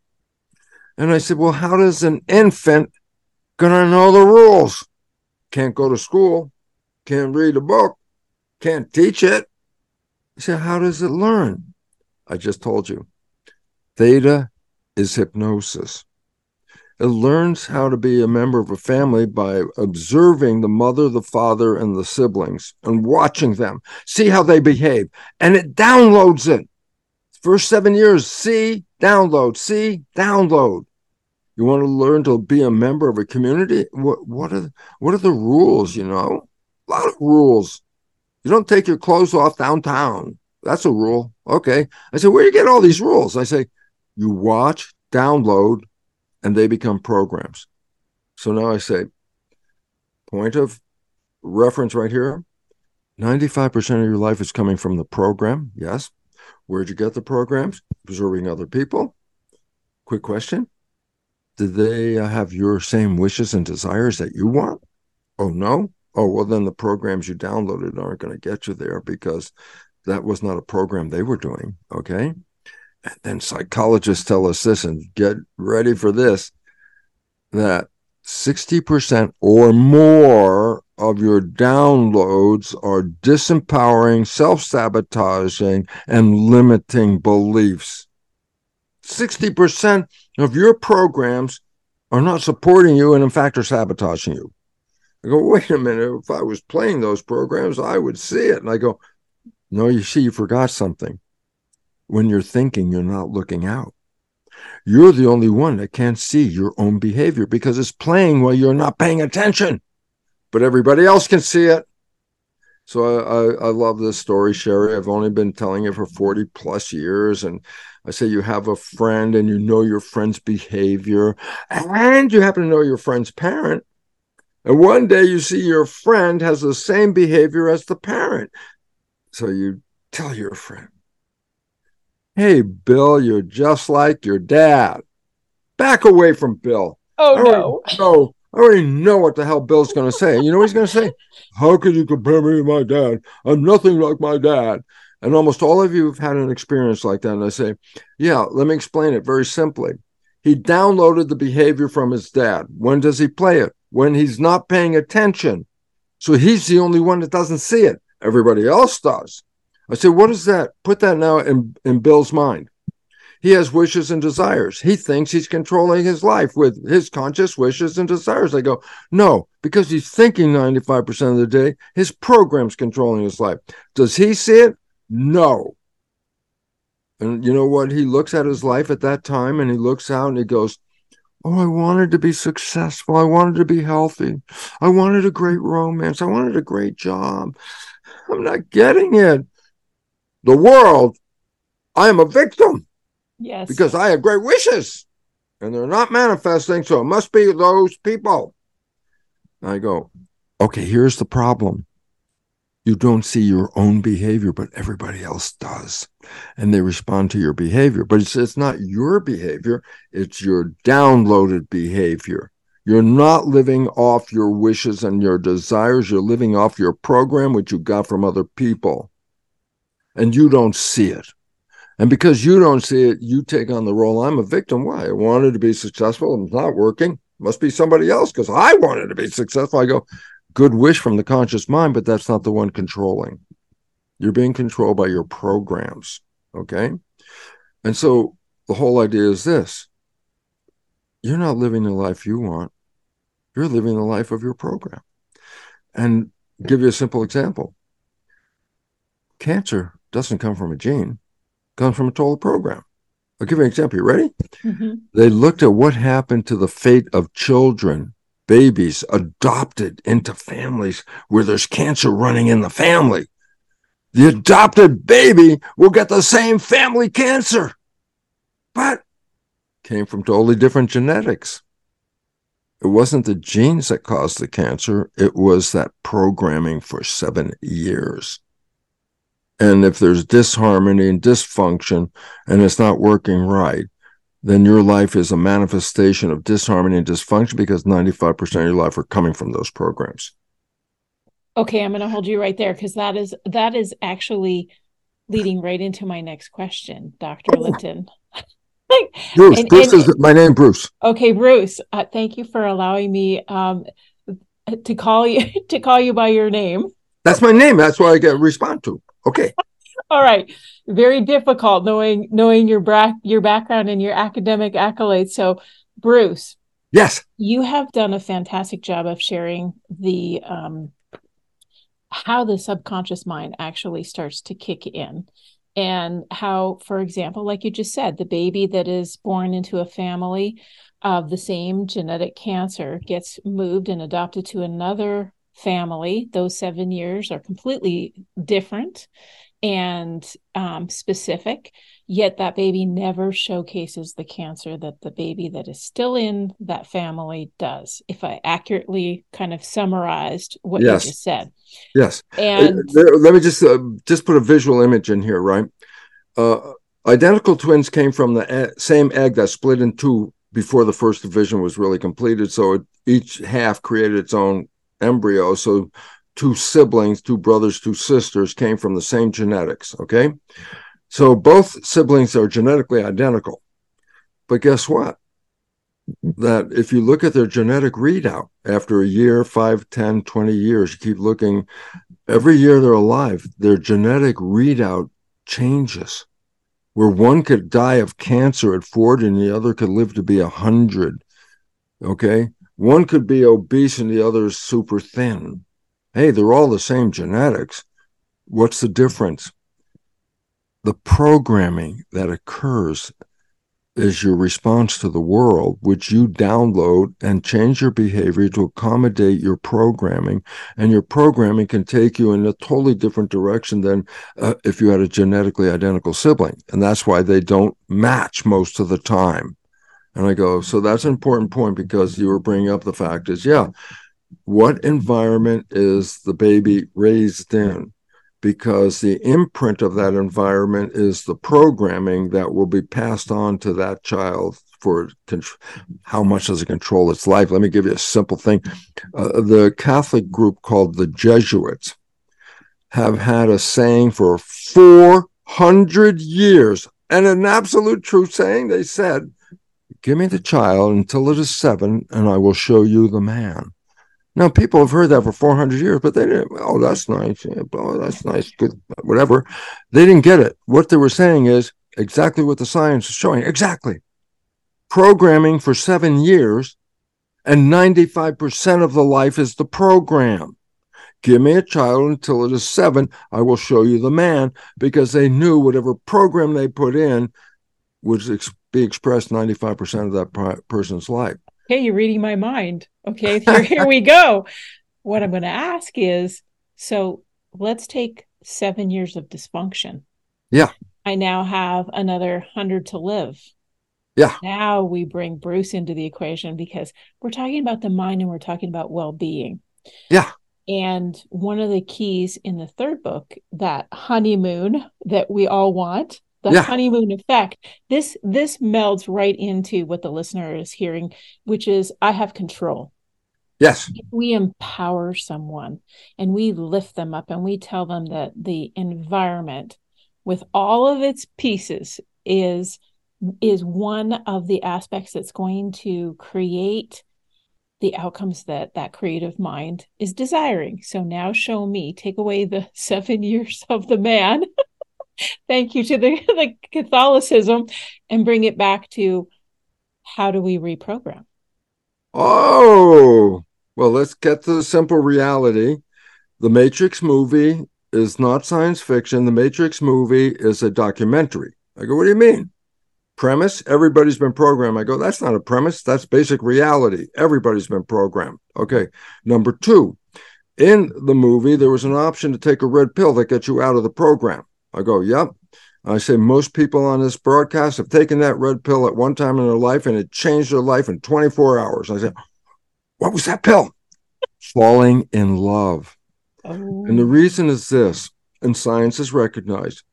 And I said, Well, how does an infant gonna know the rules. Can't go to school, can't read a book, can't teach it. You say, how does it learn? I just told you. Theta is hypnosis. It learns how to be a member of a family by observing the mother, the father, and the siblings and watching them, see how they behave. And it downloads it. First seven years, see, download, see, download. You want to learn to be a member of a community? What what are what are the rules? You know, a lot of rules. You don't take your clothes off downtown. That's a rule. Okay. I said, where do you get all these rules? I say, you watch, download, and they become programs. So now I say, point of reference right here 95% of your life is coming from the program. Yes. Where'd you get the programs? Observing other people. Quick question do they have your same wishes and desires that you want? Oh, no? Oh, well, then the programs you downloaded aren't going to get you there because that was not a program they were doing. Okay. And then psychologists tell us this, and get ready for this that 60% or more of your downloads are disempowering, self sabotaging, and limiting beliefs. 60% of your programs are not supporting you and, in fact, are sabotaging you. I go, wait a minute. If I was playing those programs, I would see it. And I go, no, you see, you forgot something. When you're thinking, you're not looking out. You're the only one that can't see your own behavior because it's playing while you're not paying attention, but everybody else can see it. So I, I, I love this story, Sherry. I've only been telling it for 40 plus years. And I say you have a friend and you know your friend's behavior, and you happen to know your friend's parent. And one day you see your friend has the same behavior as the parent. So you tell your friend, Hey, Bill, you're just like your dad. Back away from Bill. Oh, no. No, I already know what the hell Bill's going to say. You know what he's going to say? How can you compare me to my dad? I'm nothing like my dad. And almost all of you have had an experience like that. And I say, yeah, let me explain it very simply. He downloaded the behavior from his dad. When does he play it? When he's not paying attention. So he's the only one that doesn't see it. Everybody else does. I say, what is that? Put that now in, in Bill's mind. He has wishes and desires. He thinks he's controlling his life with his conscious wishes and desires. I go, no, because he's thinking 95% of the day, his program's controlling his life. Does he see it? No. And you know what? He looks at his life at that time and he looks out and he goes, Oh, I wanted to be successful. I wanted to be healthy. I wanted a great romance. I wanted a great job. I'm not getting it. The world, I am a victim. Yes. Because I have great wishes and they're not manifesting. So it must be those people. I go, okay, here's the problem. You don't see your own behavior, but everybody else does. And they respond to your behavior. But it's, it's not your behavior, it's your downloaded behavior. You're not living off your wishes and your desires. You're living off your program, which you got from other people. And you don't see it. And because you don't see it, you take on the role. I'm a victim. Why? I wanted to be successful. And it's not working. Must be somebody else because I wanted to be successful. I go, good wish from the conscious mind, but that's not the one controlling. You're being controlled by your programs. Okay. And so the whole idea is this you're not living the life you want, you're living the life of your program. And give you a simple example cancer doesn't come from a gene, comes from a total program. I'll give you an example. You ready? Mm-hmm. They looked at what happened to the fate of children, babies adopted into families where there's cancer running in the family. The adopted baby will get the same family cancer, but came from totally different genetics. It wasn't the genes that caused the cancer, it was that programming for seven years. And if there's disharmony and dysfunction and it's not working right, then your life is a manifestation of disharmony and dysfunction because 95% of your life are coming from those programs. Okay, I'm going to hold you right there because that is that is actually leading right into my next question, Dr. Lipton. Bruce, and, Bruce and, is my name, Bruce. Okay, Bruce. Uh, thank you for allowing me um, to call you to call you by your name. That's my name. That's why I get respond to. Okay. All right. Very difficult knowing knowing your bra- your background and your academic accolades. So, Bruce. Yes. You have done a fantastic job of sharing the um, how the subconscious mind actually starts to kick in and how for example like you just said the baby that is born into a family of the same genetic cancer gets moved and adopted to another family, those seven years are completely different and um, specific. Yet that baby never showcases the cancer that the baby that is still in that family does. If I accurately kind of summarized what yes. you just said. Yes. And let me just uh, just put a visual image in here, right? Uh, identical twins came from the same egg that split in two before the first division was really completed. So it, each half created its own embryo. So two siblings, two brothers, two sisters came from the same genetics. Okay. So both siblings are genetically identical. But guess what? That if you look at their genetic readout after a year, five, 10, 20 years, you keep looking, every year they're alive, their genetic readout changes. Where one could die of cancer at 40 and the other could live to be 100. Okay. One could be obese and the other is super thin. Hey, they're all the same genetics. What's the difference? The programming that occurs is your response to the world, which you download and change your behavior to accommodate your programming. And your programming can take you in a totally different direction than uh, if you had a genetically identical sibling. And that's why they don't match most of the time. And I go, so that's an important point because you were bringing up the fact is, yeah, what environment is the baby raised in? because the imprint of that environment is the programming that will be passed on to that child for how much does it control its life. Let me give you a simple thing. Uh, the Catholic group called the Jesuits have had a saying for 400 years, and an absolute true saying. They said, Give me the child until it is seven, and I will show you the man. Now, people have heard that for 400 years, but they didn't, oh, that's nice. Oh, that's nice. Good, whatever. They didn't get it. What they were saying is exactly what the science is showing. Exactly. Programming for seven years, and 95% of the life is the program. Give me a child until it is seven. I will show you the man because they knew whatever program they put in would ex- be expressed 95% of that person's life hey, you're reading my mind. Okay, here, here we go. What I'm going to ask is so let's take seven years of dysfunction. Yeah. I now have another hundred to live. Yeah. Now we bring Bruce into the equation because we're talking about the mind and we're talking about well being. Yeah. And one of the keys in the third book, that honeymoon that we all want, the yeah. honeymoon effect this this melds right into what the listener is hearing which is i have control. Yes. We empower someone and we lift them up and we tell them that the environment with all of its pieces is is one of the aspects that's going to create the outcomes that that creative mind is desiring. So now show me take away the 7 years of the man thank you to the, the Catholicism and bring it back to how do we reprogram? Oh, well, let's get to the simple reality. The Matrix movie is not science fiction. The Matrix movie is a documentary. I go, what do you mean? Premise, everybody's been programmed. I go, that's not a premise. That's basic reality. Everybody's been programmed. Okay. Number two, in the movie, there was an option to take a red pill that gets you out of the program. I go, yep. I say most people on this broadcast have taken that red pill at one time in their life and it changed their life in 24 hours. I said, what was that pill? Falling in love. Oh. And the reason is this, and science has recognized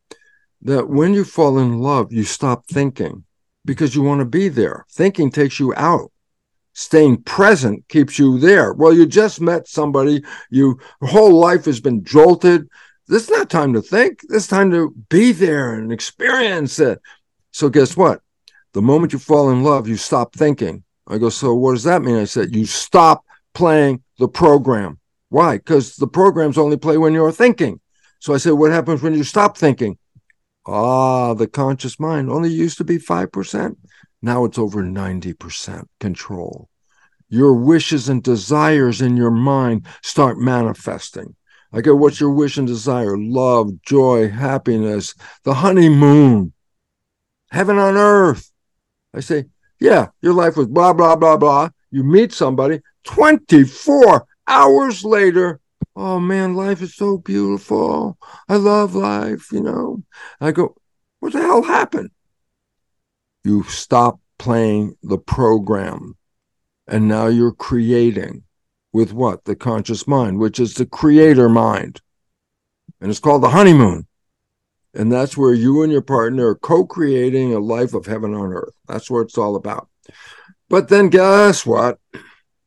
that when you fall in love, you stop thinking because you want to be there. Thinking takes you out. Staying present keeps you there. Well, you just met somebody, you, your whole life has been jolted this is not time to think. This is time to be there and experience it. So guess what? The moment you fall in love, you stop thinking. I go, so what does that mean? I said, you stop playing the program. Why? Because the programs only play when you're thinking. So I said, what happens when you stop thinking? Ah, the conscious mind only used to be 5%. Now it's over 90% control. Your wishes and desires in your mind start manifesting. I go, what's your wish and desire? Love, joy, happiness, the honeymoon, heaven on earth. I say, yeah, your life was blah, blah, blah, blah. You meet somebody 24 hours later. Oh man, life is so beautiful. I love life, you know. I go, what the hell happened? You stop playing the program and now you're creating with what? The conscious mind, which is the creator mind. And it's called the honeymoon. And that's where you and your partner are co creating a life of heaven on earth. That's what it's all about. But then guess what?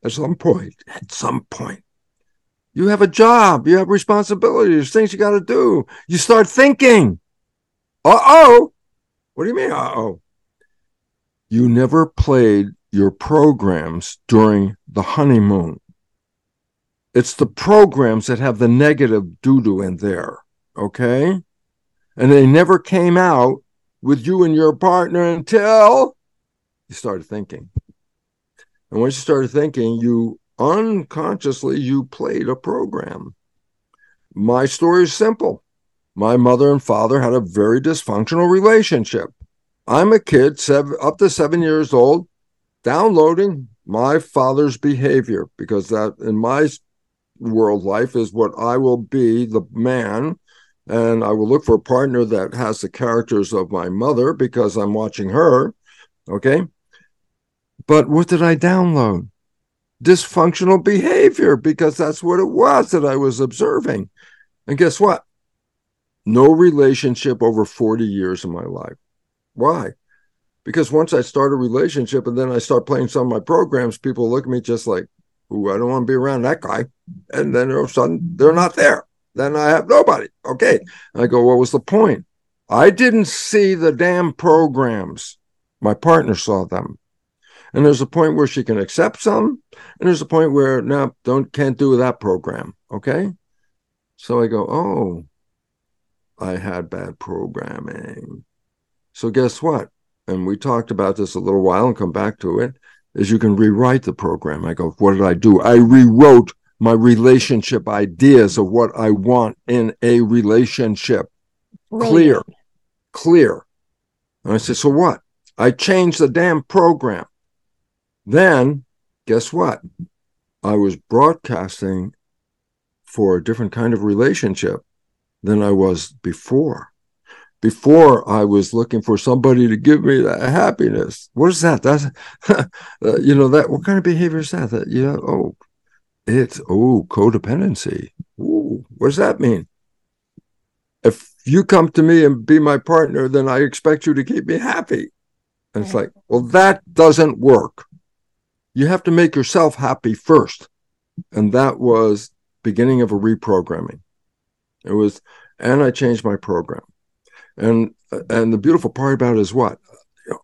At some point, at some point, you have a job, you have responsibilities, things you got to do. You start thinking, uh oh. What do you mean, uh oh? You never played your programs during the honeymoon. It's the programs that have the negative doo doo in there. Okay. And they never came out with you and your partner until you started thinking. And once you started thinking, you unconsciously you played a program. My story is simple. My mother and father had a very dysfunctional relationship. I'm a kid, seven, up to seven years old, downloading my father's behavior because that in my world life is what I will be the man. And I will look for a partner that has the characters of my mother because I'm watching her. Okay. But what did I download? Dysfunctional behavior because that's what it was that I was observing. And guess what? No relationship over 40 years of my life. Why? Because once I start a relationship and then I start playing some of my programs, people look at me just like, ooh, I don't want to be around that guy. And mm-hmm. then all of a sudden they're not there. Then I have nobody. Okay. I go, what was the point? I didn't see the damn programs. My partner saw them. And there's a point where she can accept some, and there's a point where no, don't can't do that program. Okay. So I go, oh, I had bad programming. So guess what? And we talked about this a little while and come back to it. Is you can rewrite the program. I go, what did I do? I rewrote my relationship ideas of what I want in a relationship. Brilliant. Clear, clear. And I said, so what? I changed the damn program. Then, guess what? I was broadcasting for a different kind of relationship than I was before. Before I was looking for somebody to give me that happiness. What is that? That's uh, you know that what kind of behavior is that? That you know, oh, it's oh codependency. Ooh, what does that mean? If you come to me and be my partner, then I expect you to keep me happy. And it's like, well, that doesn't work. You have to make yourself happy first. And that was beginning of a reprogramming. It was, and I changed my program. And and the beautiful part about it is what?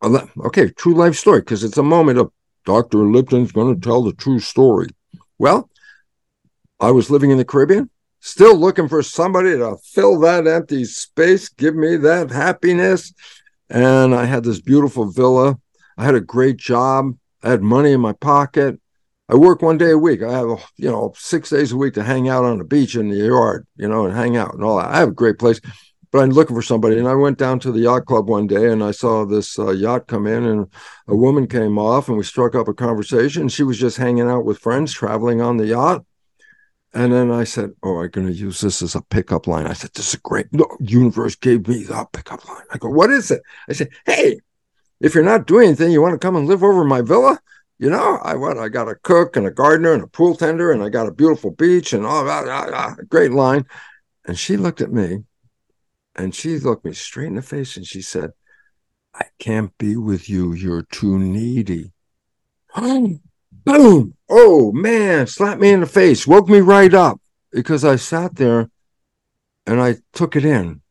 Okay, true life story, because it's a moment of Dr. Lipton's going to tell the true story. Well, I was living in the Caribbean, still looking for somebody to fill that empty space, give me that happiness. And I had this beautiful villa. I had a great job. I had money in my pocket. I work one day a week. I have, you know, six days a week to hang out on the beach in the yard, you know, and hang out and all that. I have a great place, but I'm looking for somebody. And I went down to the yacht club one day and I saw this uh, yacht come in and a woman came off and we struck up a conversation. She was just hanging out with friends traveling on the yacht. And then I said, Oh, I'm going to use this as a pickup line. I said, This is great. The universe gave me the pickup line. I go, What is it? I said, Hey, if you're not doing anything, you want to come and live over my villa? you know, I what I got a cook and a gardener and a pool tender and I got a beautiful beach and all that. Ah, ah, great line. And she looked at me and she looked me straight in the face and she said, I can't be with you. You're too needy. Boom. Oh man, slapped me in the face, woke me right up because I sat there and I took it in.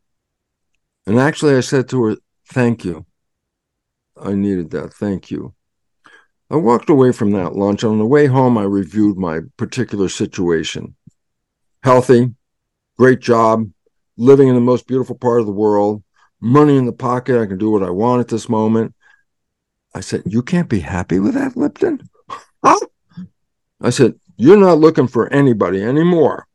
And actually, I said to her, Thank you. I needed that. Thank you. I walked away from that lunch. On the way home, I reviewed my particular situation. Healthy, great job, living in the most beautiful part of the world, money in the pocket. I can do what I want at this moment. I said, You can't be happy with that, Lipton? Huh? I said, You're not looking for anybody anymore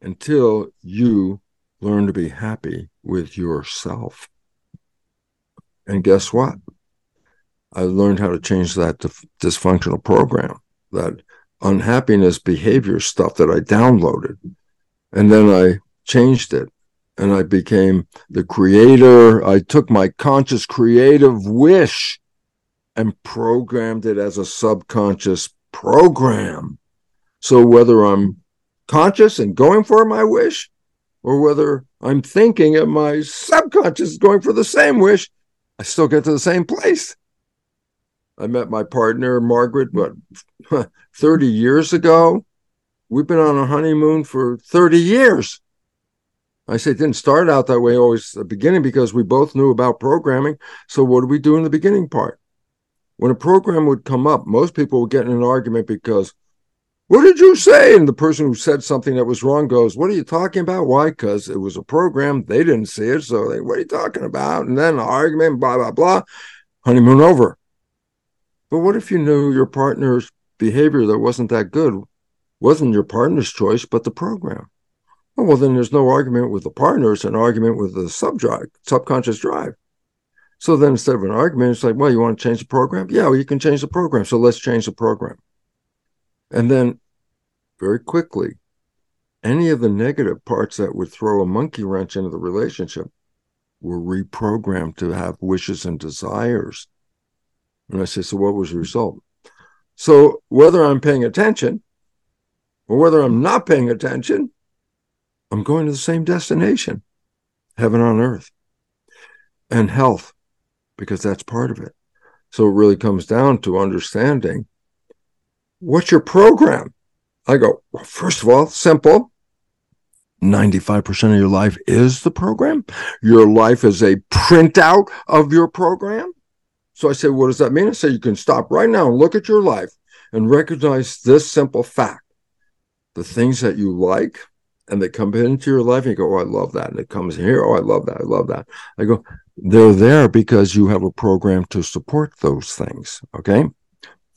until you learn to be happy with yourself. And guess what? I learned how to change that dysfunctional program, that unhappiness behavior stuff that I downloaded. And then I changed it and I became the creator. I took my conscious creative wish and programmed it as a subconscious program. So whether I'm conscious and going for my wish, or whether I'm thinking and my subconscious is going for the same wish, I still get to the same place. I met my partner, Margaret, what, 30 years ago? We've been on a honeymoon for 30 years. I say it didn't start out that way always the beginning because we both knew about programming. So what do we do in the beginning part? When a program would come up, most people would get in an argument because, what did you say? And the person who said something that was wrong goes, What are you talking about? Why? Because it was a program. They didn't see it. So they, what are you talking about? And then the argument, blah, blah, blah. Honeymoon over. But what if you knew your partner's behavior that wasn't that good wasn't your partner's choice, but the program? Oh, well, then there's no argument with the partner. It's an argument with the sub drive, subconscious drive. So then instead of an argument, it's like, well, you want to change the program? Yeah, well, you can change the program. So let's change the program. And then very quickly, any of the negative parts that would throw a monkey wrench into the relationship were reprogrammed to have wishes and desires. And I say, so what was the result? So whether I'm paying attention or whether I'm not paying attention, I'm going to the same destination, heaven on earth and health because that's part of it. So it really comes down to understanding what's your program? I go, well, first of all, simple. 95% of your life is the program. Your life is a printout of your program. So I say, what does that mean? I say, you can stop right now and look at your life and recognize this simple fact. The things that you like and they come into your life and you go, oh, I love that. And it comes here. Oh, I love that. I love that. I go, they're there because you have a program to support those things. Okay.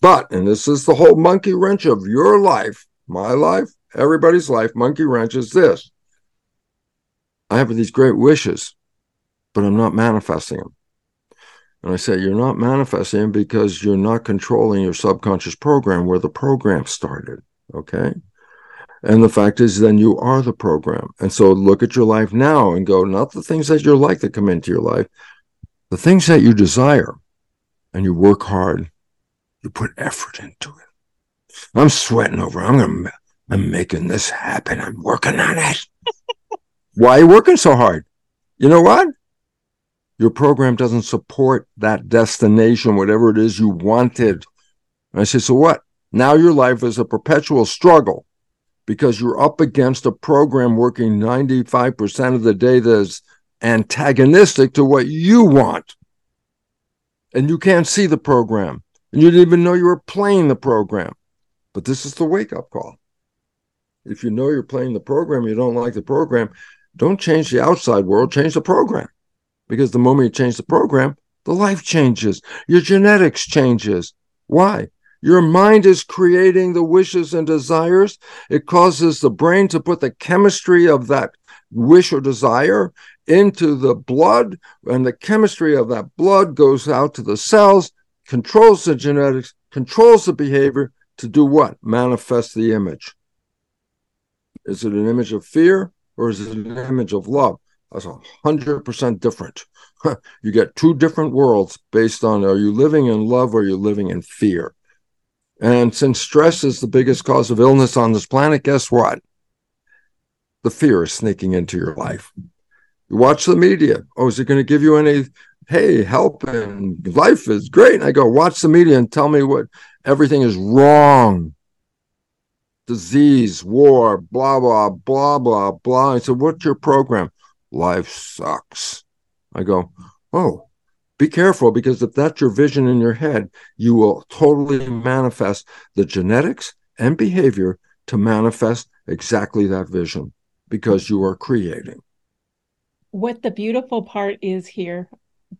But, and this is the whole monkey wrench of your life, my life, everybody's life, monkey wrench is this. I have these great wishes, but I'm not manifesting them. And I say, you're not manifesting them because you're not controlling your subconscious program where the program started. Okay. And the fact is, then you are the program. And so look at your life now and go, not the things that you're like that come into your life, the things that you desire. And you work hard, you put effort into it. I'm sweating over, I'm to, I'm making this happen. I'm working on it. Why are you working so hard? You know what? Your program doesn't support that destination, whatever it is you wanted. And I say, so what? Now your life is a perpetual struggle because you're up against a program working 95% of the day that's antagonistic to what you want. And you can't see the program. And you didn't even know you were playing the program. But this is the wake up call. If you know you're playing the program, you don't like the program, don't change the outside world, change the program. Because the moment you change the program, the life changes, your genetics changes. Why? Your mind is creating the wishes and desires. It causes the brain to put the chemistry of that wish or desire into the blood, and the chemistry of that blood goes out to the cells, controls the genetics, controls the behavior to do what? Manifest the image. Is it an image of fear or is it an image of love? That's a hundred percent different. you get two different worlds based on are you living in love or are you living in fear? And since stress is the biggest cause of illness on this planet, guess what? The fear is sneaking into your life. You watch the media. Oh, is it going to give you any, hey, help and life is great? And I go, watch the media and tell me what everything is wrong. Disease, war, blah, blah, blah, blah, blah. I said, what's your program? Life sucks. I go, oh, be careful because if that's your vision in your head, you will totally manifest the genetics and behavior to manifest exactly that vision because you are creating. What the beautiful part is here,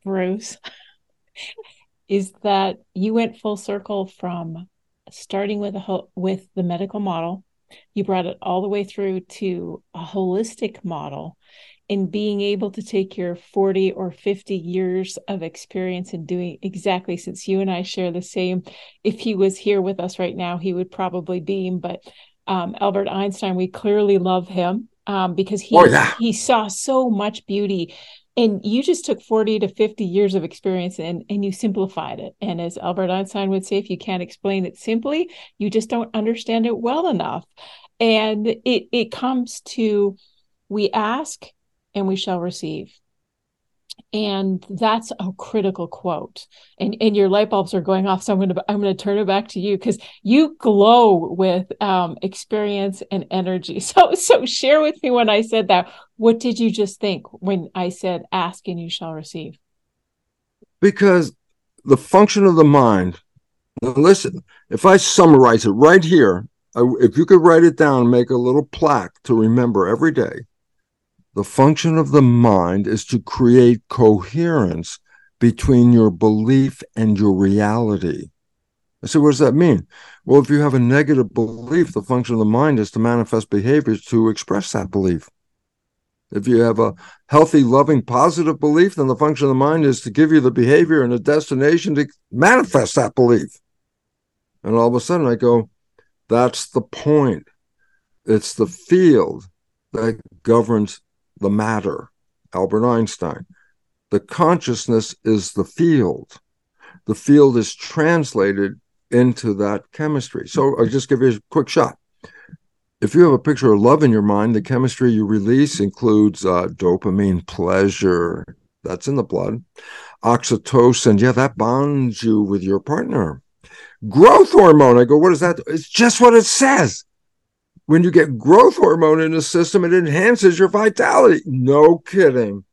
Bruce, is that you went full circle from starting with a with the medical model you brought it all the way through to a holistic model in being able to take your 40 or 50 years of experience in doing exactly since you and I share the same if he was here with us right now he would probably beam but um, Albert Einstein we clearly love him um, because he oh, yeah. he saw so much beauty and you just took 40 to 50 years of experience and and you simplified it and as albert einstein would say if you can't explain it simply you just don't understand it well enough and it it comes to we ask and we shall receive. And that's a critical quote. And and your light bulbs are going off. So I'm gonna I'm gonna turn it back to you because you glow with um, experience and energy. So so share with me when I said that. What did you just think when I said ask and you shall receive? Because the function of the mind, listen, if I summarize it right here, if you could write it down and make a little plaque to remember every day, the function of the mind is to create coherence between your belief and your reality. I said, what does that mean? Well, if you have a negative belief, the function of the mind is to manifest behaviors to express that belief. If you have a healthy, loving, positive belief, then the function of the mind is to give you the behavior and the destination to manifest that belief. And all of a sudden I go, that's the point. It's the field that governs the matter. Albert Einstein. The consciousness is the field. The field is translated into that chemistry. So I'll just give you a quick shot if you have a picture of love in your mind, the chemistry you release includes uh, dopamine, pleasure, that's in the blood, oxytocin, yeah, that bonds you with your partner. Growth hormone, I go, what is that? It's just what it says. When you get growth hormone in the system, it enhances your vitality. No kidding.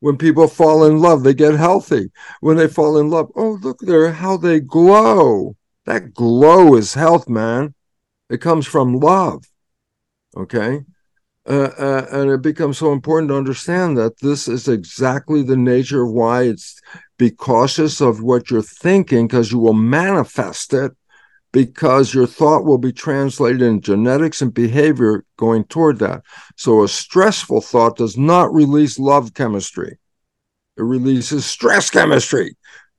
When people fall in love, they get healthy. When they fall in love, oh, look there, how they glow. That glow is health, man. It comes from love. Okay. Uh, uh, and it becomes so important to understand that this is exactly the nature of why it's be cautious of what you're thinking because you will manifest it because your thought will be translated in genetics and behavior going toward that. So a stressful thought does not release love chemistry. It releases stress chemistry,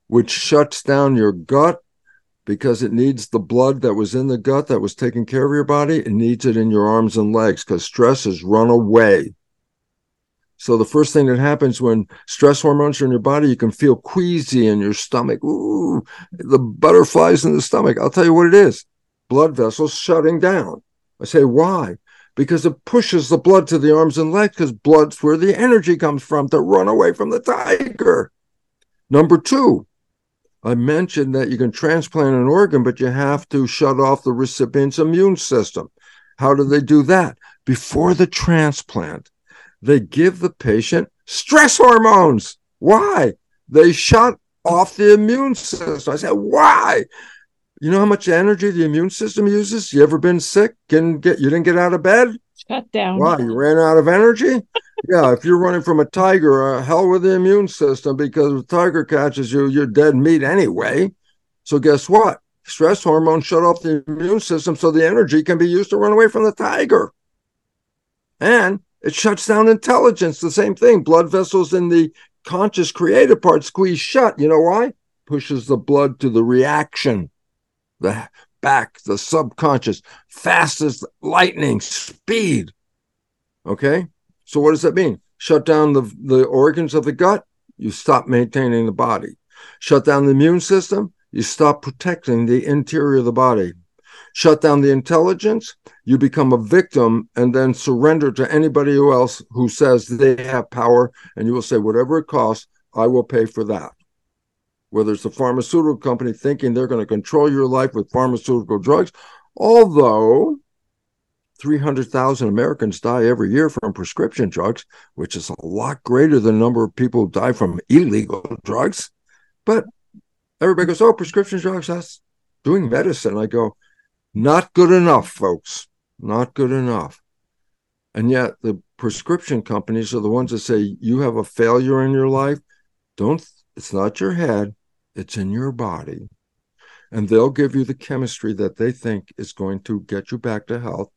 which shuts down your gut because it needs the blood that was in the gut that was taking care of your body. It needs it in your arms and legs because stress has run away. So the first thing that happens when stress hormones are in your body, you can feel queasy in your stomach. Ooh, the butterflies in the stomach. I'll tell you what it is. Blood vessels shutting down. I say, why? Because it pushes the blood to the arms and legs because blood's where the energy comes from to run away from the tiger. Number two, I mentioned that you can transplant an organ, but you have to shut off the recipient's immune system. How do they do that? Before the transplant, they give the patient stress hormones. Why? They shut off the immune system. I said, why? You know how much energy the immune system uses? You ever been sick? Didn't get you didn't get out of bed? Shut down. Why? You ran out of energy? yeah, if you're running from a tiger, uh, hell with the immune system because if a tiger catches you, you're dead meat anyway. So guess what? Stress hormones shut off the immune system so the energy can be used to run away from the tiger. And it shuts down intelligence. The same thing. Blood vessels in the conscious creative part squeeze shut. You know why? Pushes the blood to the reaction, the back, the subconscious, fast as lightning, speed. Okay. So what does that mean? Shut down the, the organs of the gut, you stop maintaining the body. Shut down the immune system, you stop protecting the interior of the body. Shut down the intelligence, you become a victim and then surrender to anybody else who says they have power, and you will say, whatever it costs, I will pay for that. Whether it's a pharmaceutical company thinking they're going to control your life with pharmaceutical drugs, although 300,000 Americans die every year from prescription drugs, which is a lot greater than the number of people who die from illegal drugs. But everybody goes, oh, prescription drugs, that's doing medicine. I go, not good enough, folks. Not good enough. And yet the prescription companies are the ones that say, you have a failure in your life. Don't, it's not your head, it's in your body. And they'll give you the chemistry that they think is going to get you back to health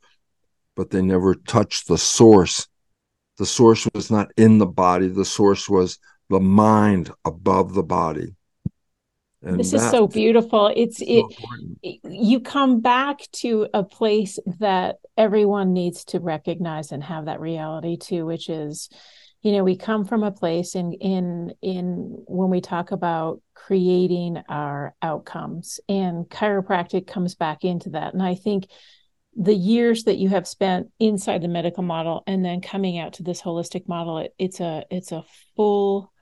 but they never touched the source. The source was not in the body, the source was the mind above the body. And this is so beautiful. It's so it, you come back to a place that everyone needs to recognize and have that reality too, which is, you know, we come from a place in in in when we talk about creating our outcomes and chiropractic comes back into that. And I think the years that you have spent inside the medical model and then coming out to this holistic model it, it's a it's a full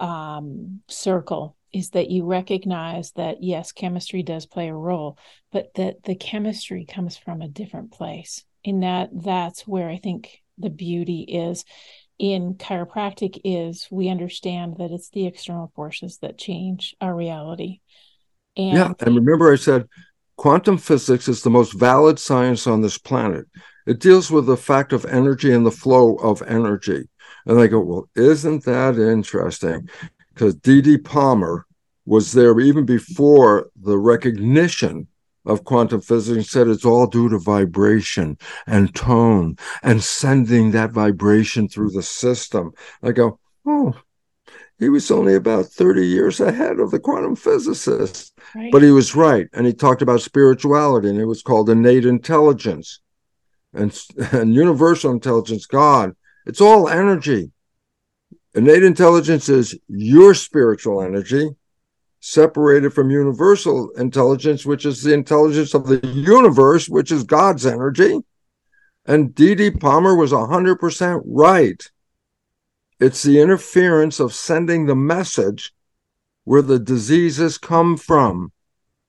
um, circle is that you recognize that yes chemistry does play a role but that the chemistry comes from a different place and that that's where i think the beauty is in chiropractic is we understand that it's the external forces that change our reality and yeah and remember i said Quantum physics is the most valid science on this planet. It deals with the fact of energy and the flow of energy. And I go, well, isn't that interesting? Because D.D. Palmer was there even before the recognition of quantum physics said it's all due to vibration and tone and sending that vibration through the system. I go, oh, he was only about 30 years ahead of the quantum physicists. Right. But he was right. And he talked about spirituality, and it was called innate intelligence and, and universal intelligence, God. It's all energy. Innate intelligence is your spiritual energy separated from universal intelligence, which is the intelligence of the universe, which is God's energy. And D.D. Palmer was 100% right. It's the interference of sending the message where the diseases come from.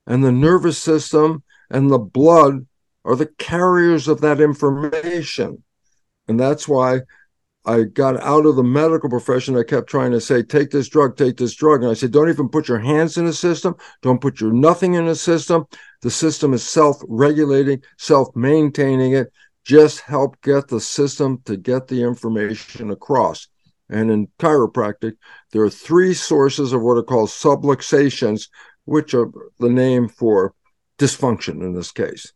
And the nervous system and the blood are the carriers of that information. And that's why I got out of the medical profession. I kept trying to say, take this drug, take this drug. And I said, don't even put your hands in the system. Don't put your nothing in the system. The system is self regulating, self maintaining it. Just help get the system to get the information across. And in chiropractic, there are three sources of what are called subluxations, which are the name for dysfunction in this case.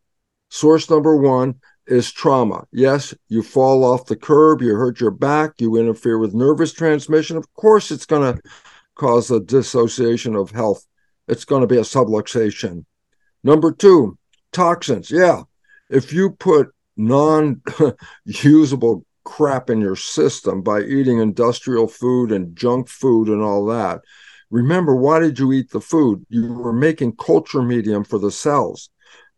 Source number one is trauma. Yes, you fall off the curb, you hurt your back, you interfere with nervous transmission. Of course, it's going to cause a dissociation of health. It's going to be a subluxation. Number two, toxins. Yeah, if you put non usable crap in your system by eating industrial food and junk food and all that, remember, why did you eat the food? You were making culture medium for the cells.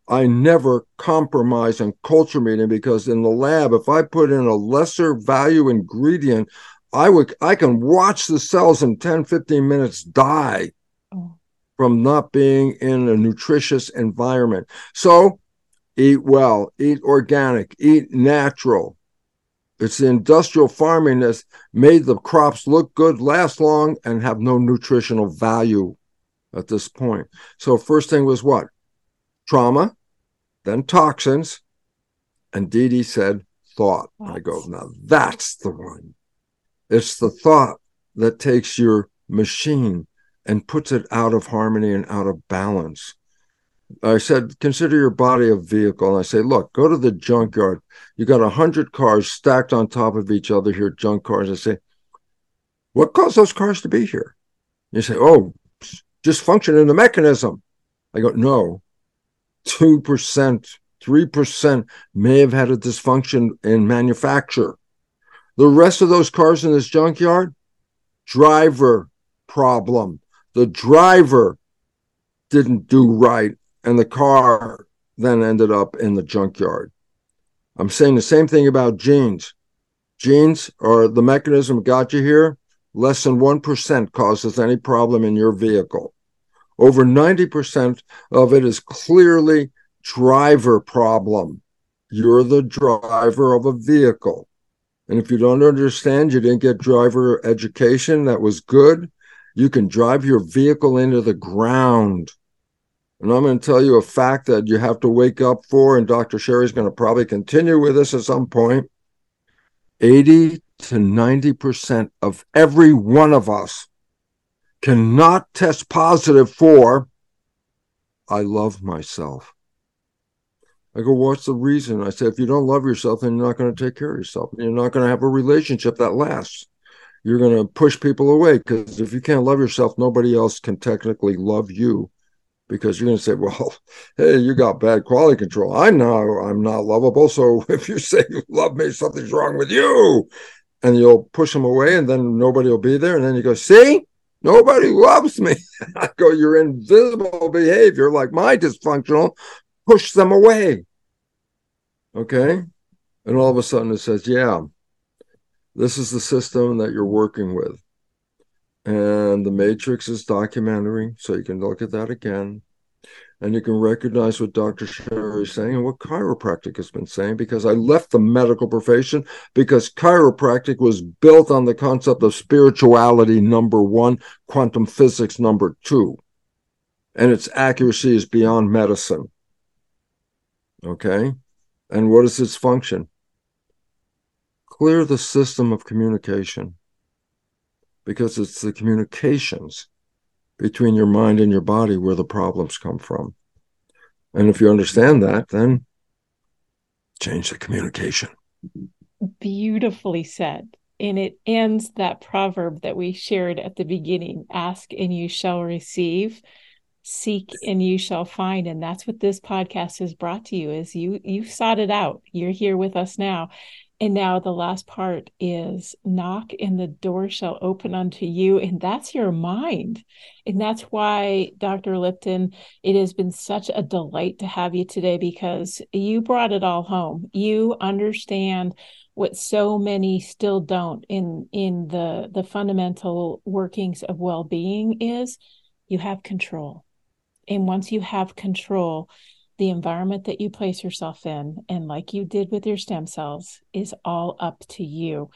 I never compromise on culture medium because in the lab, if I put in a lesser value ingredient, I would I can watch the cells in 10, 15 minutes die oh. from not being in a nutritious environment. So eat well, eat organic, eat natural. It's the industrial farming that's made the crops look good, last long, and have no nutritional value at this point. So first thing was what? Trauma, then toxins, and D.D. said thought. I go, now that's the one. It's the thought that takes your machine and puts it out of harmony and out of balance. I said, consider your body a vehicle. And I say, look, go to the junkyard. You got a hundred cars stacked on top of each other here, junk cars. I say, what caused those cars to be here? You say, oh, dysfunction in the mechanism. I go, no, 2%, 3% may have had a dysfunction in manufacture. The rest of those cars in this junkyard, driver problem. The driver didn't do right, and the car then ended up in the junkyard. I'm saying the same thing about genes. Genes are the mechanism got you here. Less than 1% causes any problem in your vehicle. Over 90% of it is clearly driver problem. You're the driver of a vehicle. And if you don't understand, you didn't get driver education that was good, you can drive your vehicle into the ground. And I'm going to tell you a fact that you have to wake up for, and Dr. Sherry's going to probably continue with this at some point. 80 to 90% of every one of us cannot test positive for I love myself. I go, what's the reason? I said, if you don't love yourself, then you're not going to take care of yourself. You're not going to have a relationship that lasts. You're going to push people away because if you can't love yourself, nobody else can technically love you because you're going to say, well, hey, you got bad quality control. I know I'm not lovable. So if you say you love me, something's wrong with you. And you'll push them away and then nobody will be there. And then you go, see, Nobody loves me. I go, your invisible behavior, like my dysfunctional, push them away. Okay. And all of a sudden it says, yeah, this is the system that you're working with. And the Matrix is documentary, so you can look at that again and you can recognize what Dr. Sherry is saying and what chiropractic has been saying because I left the medical profession because chiropractic was built on the concept of spirituality, number one, quantum physics, number two. And its accuracy is beyond medicine. Okay. And what is its function? Clear the system of communication because it's the communications between your mind and your body where the problems come from. And if you understand that, then change the communication. Beautifully said. And it ends that proverb that we shared at the beginning ask and you shall receive seek and you shall find and that's what this podcast has brought to you is you you've sought it out you're here with us now and now the last part is knock and the door shall open unto you and that's your mind. And that's why dr lipton it has been such a delight to have you today because you brought it all home. You understand what so many still don't in in the the fundamental workings of well-being is you have control. And once you have control, the environment that you place yourself in, and like you did with your stem cells, is all up to you.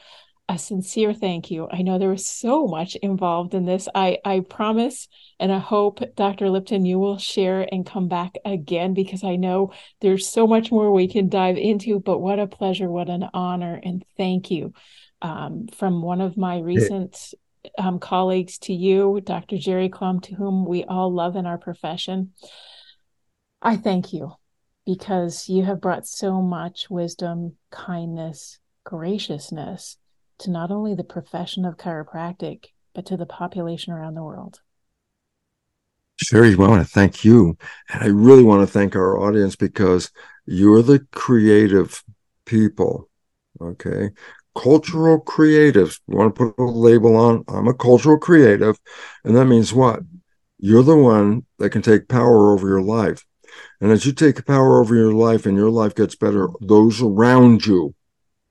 A sincere thank you. I know there was so much involved in this. I, I promise and I hope, Dr. Lipton, you will share and come back again because I know there's so much more we can dive into. But what a pleasure, what an honor, and thank you. Um, from one of my recent um, colleagues to you, Dr. Gerry Clum, to whom we all love in our profession. I thank you because you have brought so much wisdom, kindness, graciousness to not only the profession of chiropractic, but to the population around the world. Sherry, I want to thank you. And I really want to thank our audience because you're the creative people. Okay cultural creatives. You want to put a label on, I'm a cultural creative. And that means what? You're the one that can take power over your life. And as you take power over your life and your life gets better, those around you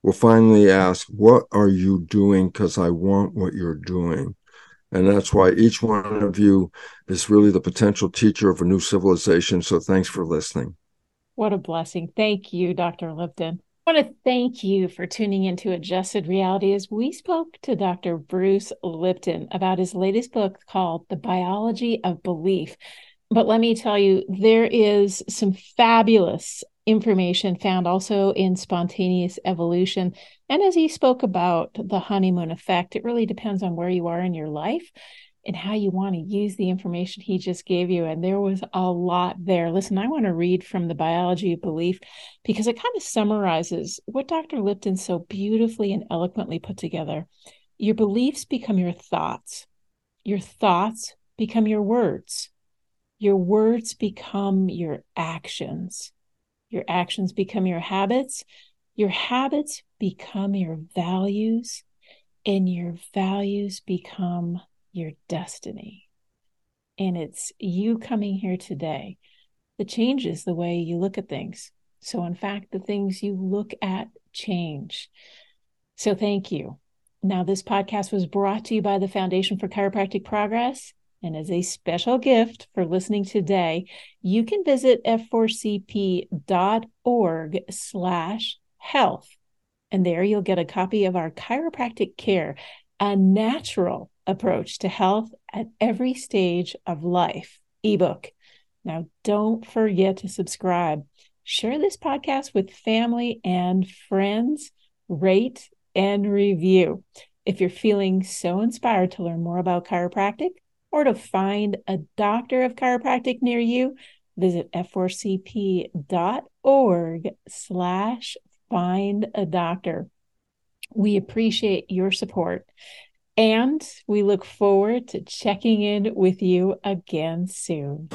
will finally ask, What are you doing? Because I want what you're doing. And that's why each one of you is really the potential teacher of a new civilization. So thanks for listening. What a blessing. Thank you, Dr. Lipton. I want to thank you for tuning into Adjusted Reality as we spoke to Dr. Bruce Lipton about his latest book called The Biology of Belief. But let me tell you, there is some fabulous information found also in spontaneous evolution. And as he spoke about the honeymoon effect, it really depends on where you are in your life and how you want to use the information he just gave you. And there was a lot there. Listen, I want to read from the biology of belief because it kind of summarizes what Dr. Lipton so beautifully and eloquently put together. Your beliefs become your thoughts, your thoughts become your words, your words become your actions, your actions become your habits, your habits become your values, and your values become your destiny. And it's you coming here today that changes the way you look at things. So, in fact, the things you look at change. So, thank you. Now, this podcast was brought to you by the Foundation for Chiropractic Progress. And as a special gift for listening today, you can visit f4cp.org slash health. And there you'll get a copy of our chiropractic care, a natural approach to health at every stage of life ebook. Now, don't forget to subscribe. Share this podcast with family and friends. Rate and review. If you're feeling so inspired to learn more about chiropractic or to find a doctor of chiropractic near you, visit f4cp.org slash find a doctor. We appreciate your support. And we look forward to checking in with you again soon.